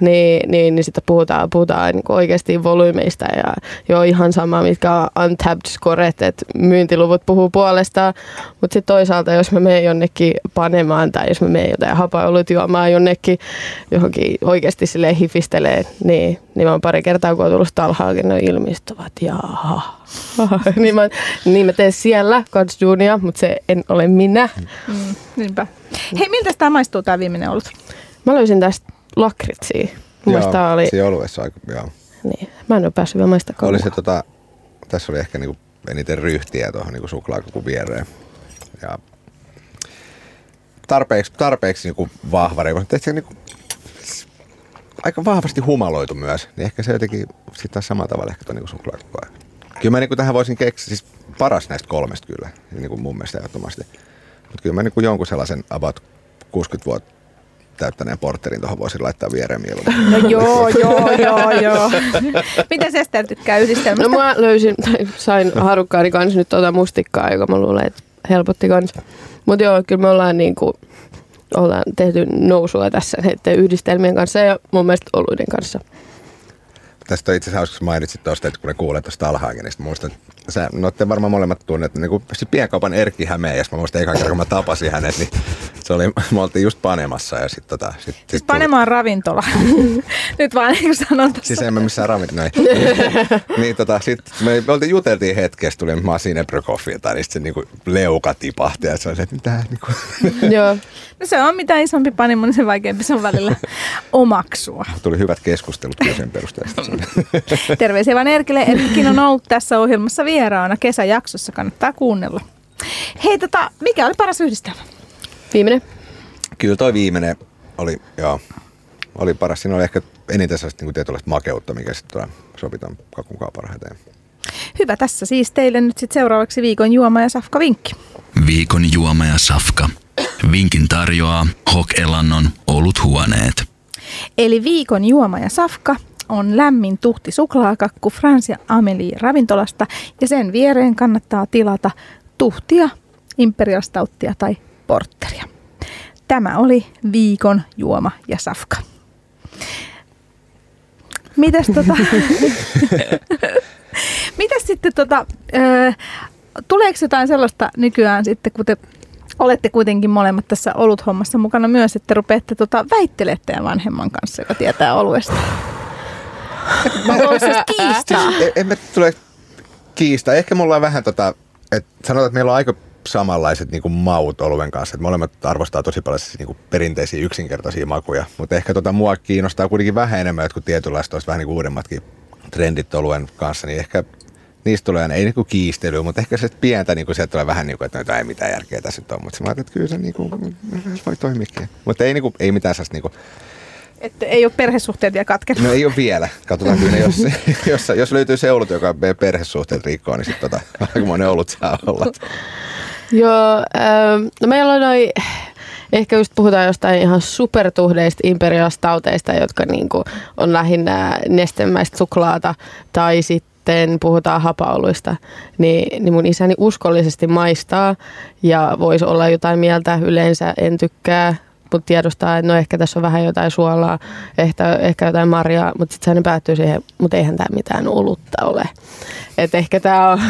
niin, niin, niin sitten puhutaan, puhutaan niin oikeasti volyymeista ja jo ihan sama, mitkä on untapped scoret, että myyntiluvut puhuu puolestaan, mutta sitten toisaalta, jos mä menen jonnekin panemaan tai jos mä menen jotain hapaolut juomaan jonnekin johonkin oikeasti sille hifistelee, niin, niin mä oon pari kertaa, kun on tullut talhaakin, ne ilmistuvat, jaha. [laughs] niin, mä, niin mä teen siellä kans duunia, mutta se en ole minä. Mm, niinpä. Hei, miltä tämä maistuu tämä viimeinen ollut? Mä löysin tästä lakritsia. Joo, oli... se oluessa aika, joo. Niin, mä en ole päässyt vielä maista Oli se tota, tässä oli ehkä niinku eniten ryhtiä tuohon niinku suklaakakun viereen. Ja tarpeeksi, tarpeeksi niinku vahva mutta se niinku, aika vahvasti humaloitu myös, niin ehkä se jotenkin sitten taas samalla tavalla ehkä tuon niinku suklaakakua. Kyllä mä niinku tähän voisin keksiä, siis paras näistä kolmesta kyllä, niinku mun mielestä ehdottomasti. Mutta kyllä mä niinku jonkun sellaisen about 60 vuotta täyttäneen porterin tuohon voisin laittaa viereen mieluummin. No [laughs] joo, joo, joo, joo. [laughs] Miten se Ester tykkää yhdistelmästä? No mä löysin, tai sain harukkaani kanssa nyt tuota mustikkaa, joka mä luulen, että helpotti kanssa. Mutta joo, kyllä me ollaan niin kuin, ollaan tehty nousua tässä näiden yhdistelmien kanssa ja mun mielestä oluiden kanssa. Tästä on itse asiassa hauska, mainitsit tuosta, että kun ne kuulee tuosta Alhagenista, muistan, sä, no te varmaan molemmat tunnet, niin kuin se pienkaupan Erkki Hämeen, ja mä muistan eka kerran, kun mä tapasin hänet, niin se oli, me oltiin just Panemassa ja sitten tota, sit, siis sit Panema on ravintola. [laughs] Nyt vaan niin kuin sanon tässä. Siis en mä missään ravintola. [laughs] Niin tota, sit me, me oltiin juteltiin hetkessä, tuli mä siinä Ebrökoffilta, niin sitten se niinku leuka tipahti ja se oli se, että mitä niinku. [laughs] Joo. No se on mitä isompi panimo, niin se vaikeampi se on välillä omaksua. Tuli hyvät keskustelut sen perusteella. Terveisiä vaan Erkille. Erkkikin on ollut tässä ohjelmassa vieraana kesäjaksossa, kannattaa kuunnella. Hei, tota, mikä oli paras yhdistelmä? Viimeinen. Kyllä toi viimeinen oli, joo, oli paras. Siinä oli ehkä eniten sellaista niin tietynlaista makeutta, mikä sitten sopi tämän kakun parhaiten. Hyvä, tässä siis teille nyt sitten seuraavaksi viikon juoma ja safka vinkki. Viikon juoma ja safka. Vinkin tarjoaa Hok Elannon huoneet. Eli viikon juoma ja safka on lämmin tuhti suklaakakku Frans ja Amelie ravintolasta ja sen viereen kannattaa tilata tuhtia, imperial stouttia tai porteria. Tämä oli viikon juoma ja safka. Mitäs tota... [laughs] Mitäs sitten tota... Ö, tuleeko jotain sellaista nykyään sitten, kun te olette kuitenkin molemmat tässä oluthommassa mukana myös, että rupeatte tota, väittelette ja vanhemman kanssa, joka tietää oluesta? Onko se kiistaa? Siis, en mä tule kiistaa. Ehkä mulla on vähän tota, että sanotaan, että meillä on aika samanlaiset niin kuin maut oluen kanssa. Että molemmat arvostaa tosi paljon siis, niin kuin perinteisiä yksinkertaisia makuja. Mutta ehkä tota, mua kiinnostaa kuitenkin vähän enemmän jotkut tietynlaiset, olisi vähän niin kuin uudemmatkin trendit oluen kanssa, niin ehkä niistä tulee, ei niinku kiistelyä, mutta ehkä se pientä, niinku, sieltä tulee vähän niin kuin, että no, ei mitään järkeä tässä nyt on, mutta mä että kyllä se niinku, voi toimikin. Mutta ei, niinku, ei mitään sellaista niinku, että ei ole perhesuhteet vielä katkenut. No ei ole vielä. Katsotaan kyllä, jos, [laughs] jos, jos löytyy se olut, joka perhesuhteet rikkoo, niin sitten tota, [laughs] aikamoinen olut saa olla. Joo, ähm, no meillä on noin, ehkä just puhutaan jostain ihan supertuhdeista imperialistauteista, jotka niinku on lähinnä nestemäistä suklaata tai sitten puhutaan hapauluista, niin, niin mun isäni uskollisesti maistaa ja voisi olla jotain mieltä. Yleensä en tykkää mutta tiedostaa, että no ehkä tässä on vähän jotain suolaa, ehkä, ehkä jotain marjaa, mutta sitten se päättyy siihen, mutta eihän tämä mitään olutta ole. Et ehkä tämä on,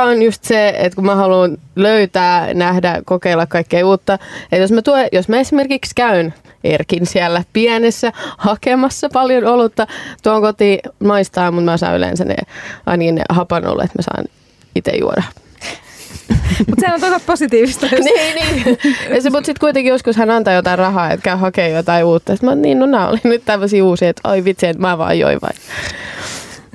[laughs] on just se, että kun mä haluan löytää, nähdä, kokeilla kaikkea uutta, että jos mä, tue, jos mä esimerkiksi käyn Erkin siellä pienessä hakemassa paljon olutta, tuon kotiin maistaa, mutta mä saan yleensä ne, ainakin ne hapan että mä saan itse juoda. [laughs] Mutta se on tosi positiivista. [laughs] niin, niin. Ja se, mutta sitten kuitenkin joskus hän antaa jotain rahaa, että käy hakemaan jotain uutta. Sitten mä niin, no nämä oli nyt tämmöisiä uusia, että oi vitsi, että mä vaan join vai.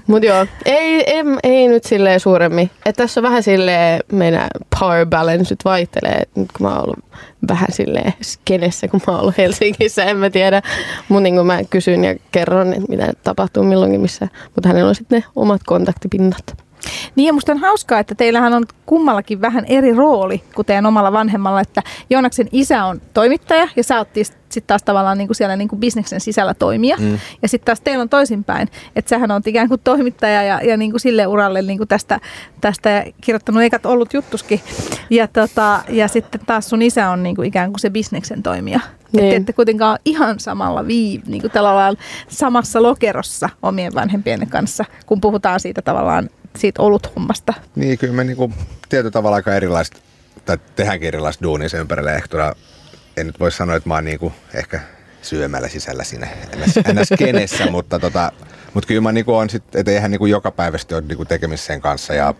Mutta joo, ei, ei, ei nyt silleen suuremmin. että tässä on vähän silleen, meidän power balance nyt vaihtelee. Et nyt kun mä oon ollut vähän silleen skenessä, kun mä oon ollut Helsingissä, en mä tiedä. Mutta niin mä kysyn ja kerron, että mitä tapahtuu milloinkin missä. Mutta hänellä on sitten ne omat kontaktipinnat. Niin ja musta on hauskaa, että teillähän on kummallakin vähän eri rooli kuin teidän omalla vanhemmalla, että Joonaksen isä on toimittaja ja sä oot sitten taas tavallaan niin kuin siellä niin kuin bisneksen sisällä toimia. Mm. Ja sitten taas teillä on toisinpäin, että sähän on ikään kuin toimittaja ja, ja niin kuin sille uralle niin kuin tästä, tästä kirjoittanut eikä ollut juttuskin. Ja, tota, ja sitten taas sun isä on niin kuin ikään kuin se bisneksen toimija. Niin. Että ette kuitenkaan ihan samalla vii, niin kuin samassa lokerossa omien vanhempien kanssa, kun puhutaan siitä tavallaan siitä oluthommasta. Niin, kyllä me niinku tietyllä tavalla aika erilaista, tai tehdäänkin erilaista duunia sen ympärillä. Ehkä en nyt voi sanoa, että mä oon niinku ehkä syömällä sisällä siinä ns. kenessä, [laughs] mutta, tota, mutta kyllä mä niinku on sit, että eihän niinku joka päivästä ole niinku tekemistä sen kanssa ja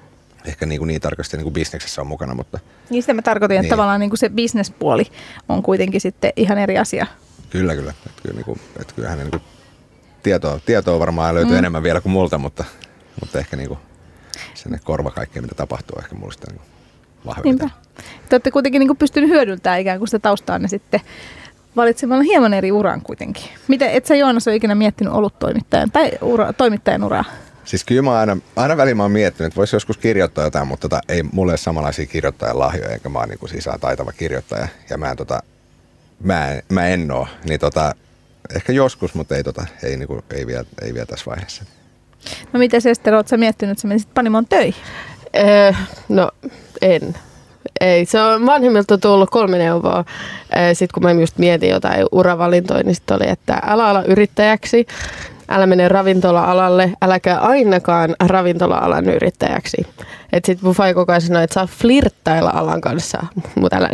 ehkä niinku niin tarkasti niinku bisneksessä on mukana. Mutta, niin sitä mä tarkoitin, että niin. tavallaan niinku se bisnespuoli on kuitenkin sitten ihan eri asia. Kyllä, kyllä. Että kyllä, niinku, että kyllähän niinku tietoa, tietoa varmaan löytyy mm. enemmän vielä kuin multa, mutta, mutta ehkä niinku sinne korva kaikkea, mitä tapahtuu ehkä mulle sitä niin vahvemmin. Te olette kuitenkin niin pystynyt hyödyntämään ikään kuin sitä taustaanne sitten valitsemalla hieman eri uran kuitenkin. Miten, et sä Joonas ole ikinä miettinyt ollut toimittajan tai ura, toimittajan uraa? Siis kyllä mä aina, aina väliin mä oon miettinyt, että voisi joskus kirjoittaa jotain, mutta tota, ei mulle ole samanlaisia kirjoittajan lahjoja, eikä mä oon niin siis taitava kirjoittaja. Ja mä en, tota, mä en, mä en oo. Niin tota, ehkä joskus, mutta ei, tota, ei, niin kuin, ei, vielä, ei vielä tässä vaiheessa. No miten Ester, oletko miettinyt, että menisit Panimon töihin? Öö, no en. Ei, se on vanhemmilta tullut kolme neuvoa. Sitten kun mä just mietin jotain uravalintoja, niin sitten oli, että älä ala yrittäjäksi, älä mene ravintola-alalle, äläkä ainakaan ravintola-alan yrittäjäksi. Että sit mun fai koko ajan sanoi, että saa flirttailla alan kanssa, mutta älä,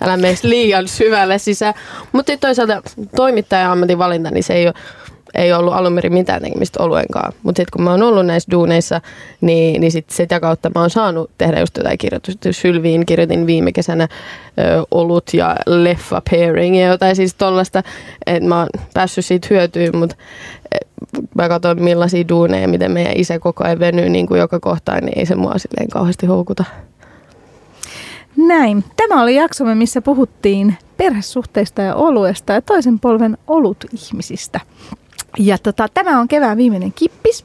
älä mene liian syvälle sisään. Mutta toisaalta toimittaja-ammatin valinta, niin se ei ole ei ollut alun perin mitään tekemistä oluenkaan. Mutta sitten kun mä oon ollut näissä duuneissa, niin, niin sit sitä kautta mä oon saanut tehdä just jotain kirjoitusta. Sylviin kirjoitin viime kesänä ö, olut ja leffa pairing ja jotain siis tollasta. Että mä oon päässyt siitä hyötyyn, mutta mä katson millaisia duuneja, miten meidän isä koko ajan venyy niin kuin joka kohtaan, niin ei se mua silleen kauheasti houkuta. Näin. Tämä oli jaksomme, missä puhuttiin perhesuhteista ja oluesta ja toisen polven olut ihmisistä. Ja tota, tämä on kevään viimeinen kippis.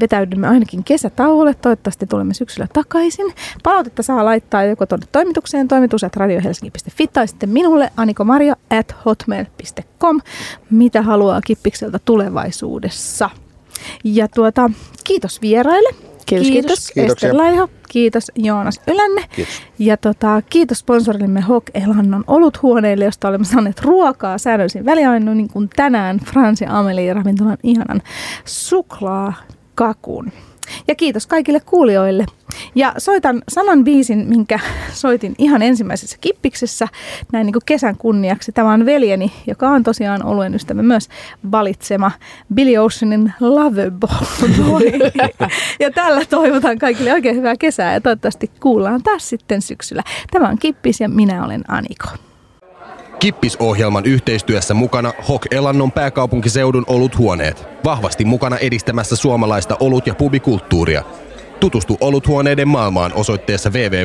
vetäydymme ainakin kesätauolle. Toivottavasti tulemme syksyllä takaisin. Palautetta saa laittaa joko tuonne toimitukseen toimitus radiohelsinki.fi tai sitten minulle anikomaria at hotmail.com, mitä haluaa kippikseltä tulevaisuudessa. Ja tuota, kiitos vieraille. Kiitos, kiitos. Ester Laiho, kiitos Joonas Ylänne. Kiitos. Ja tota, kiitos sponsorillemme Hok Elannon oluthuoneille, josta olemme saaneet ruokaa säännöllisin väliainoin, niin kuin tänään Frans ja Amelie ravintolan ihanan suklaakakun. Ja kiitos kaikille kuulijoille. Ja soitan saman biisin, minkä [laughs] soitin ihan ensimmäisessä kippiksessä, näin niin kuin kesän kunniaksi. Tämä on veljeni, joka on tosiaan oluen ystävä myös valitsema Billy Oceanin Lovable [laughs] Ja tällä toivotan kaikille oikein hyvää kesää ja toivottavasti kuullaan taas sitten syksyllä. Tämä on Kippis ja minä olen Aniko. Kippis-ohjelman yhteistyössä mukana Hok Elannon pääkaupunkiseudun oluthuoneet. Vahvasti mukana edistämässä suomalaista olut- ja pubikulttuuria. Tutustu oluthuoneiden maailmaan osoitteessa www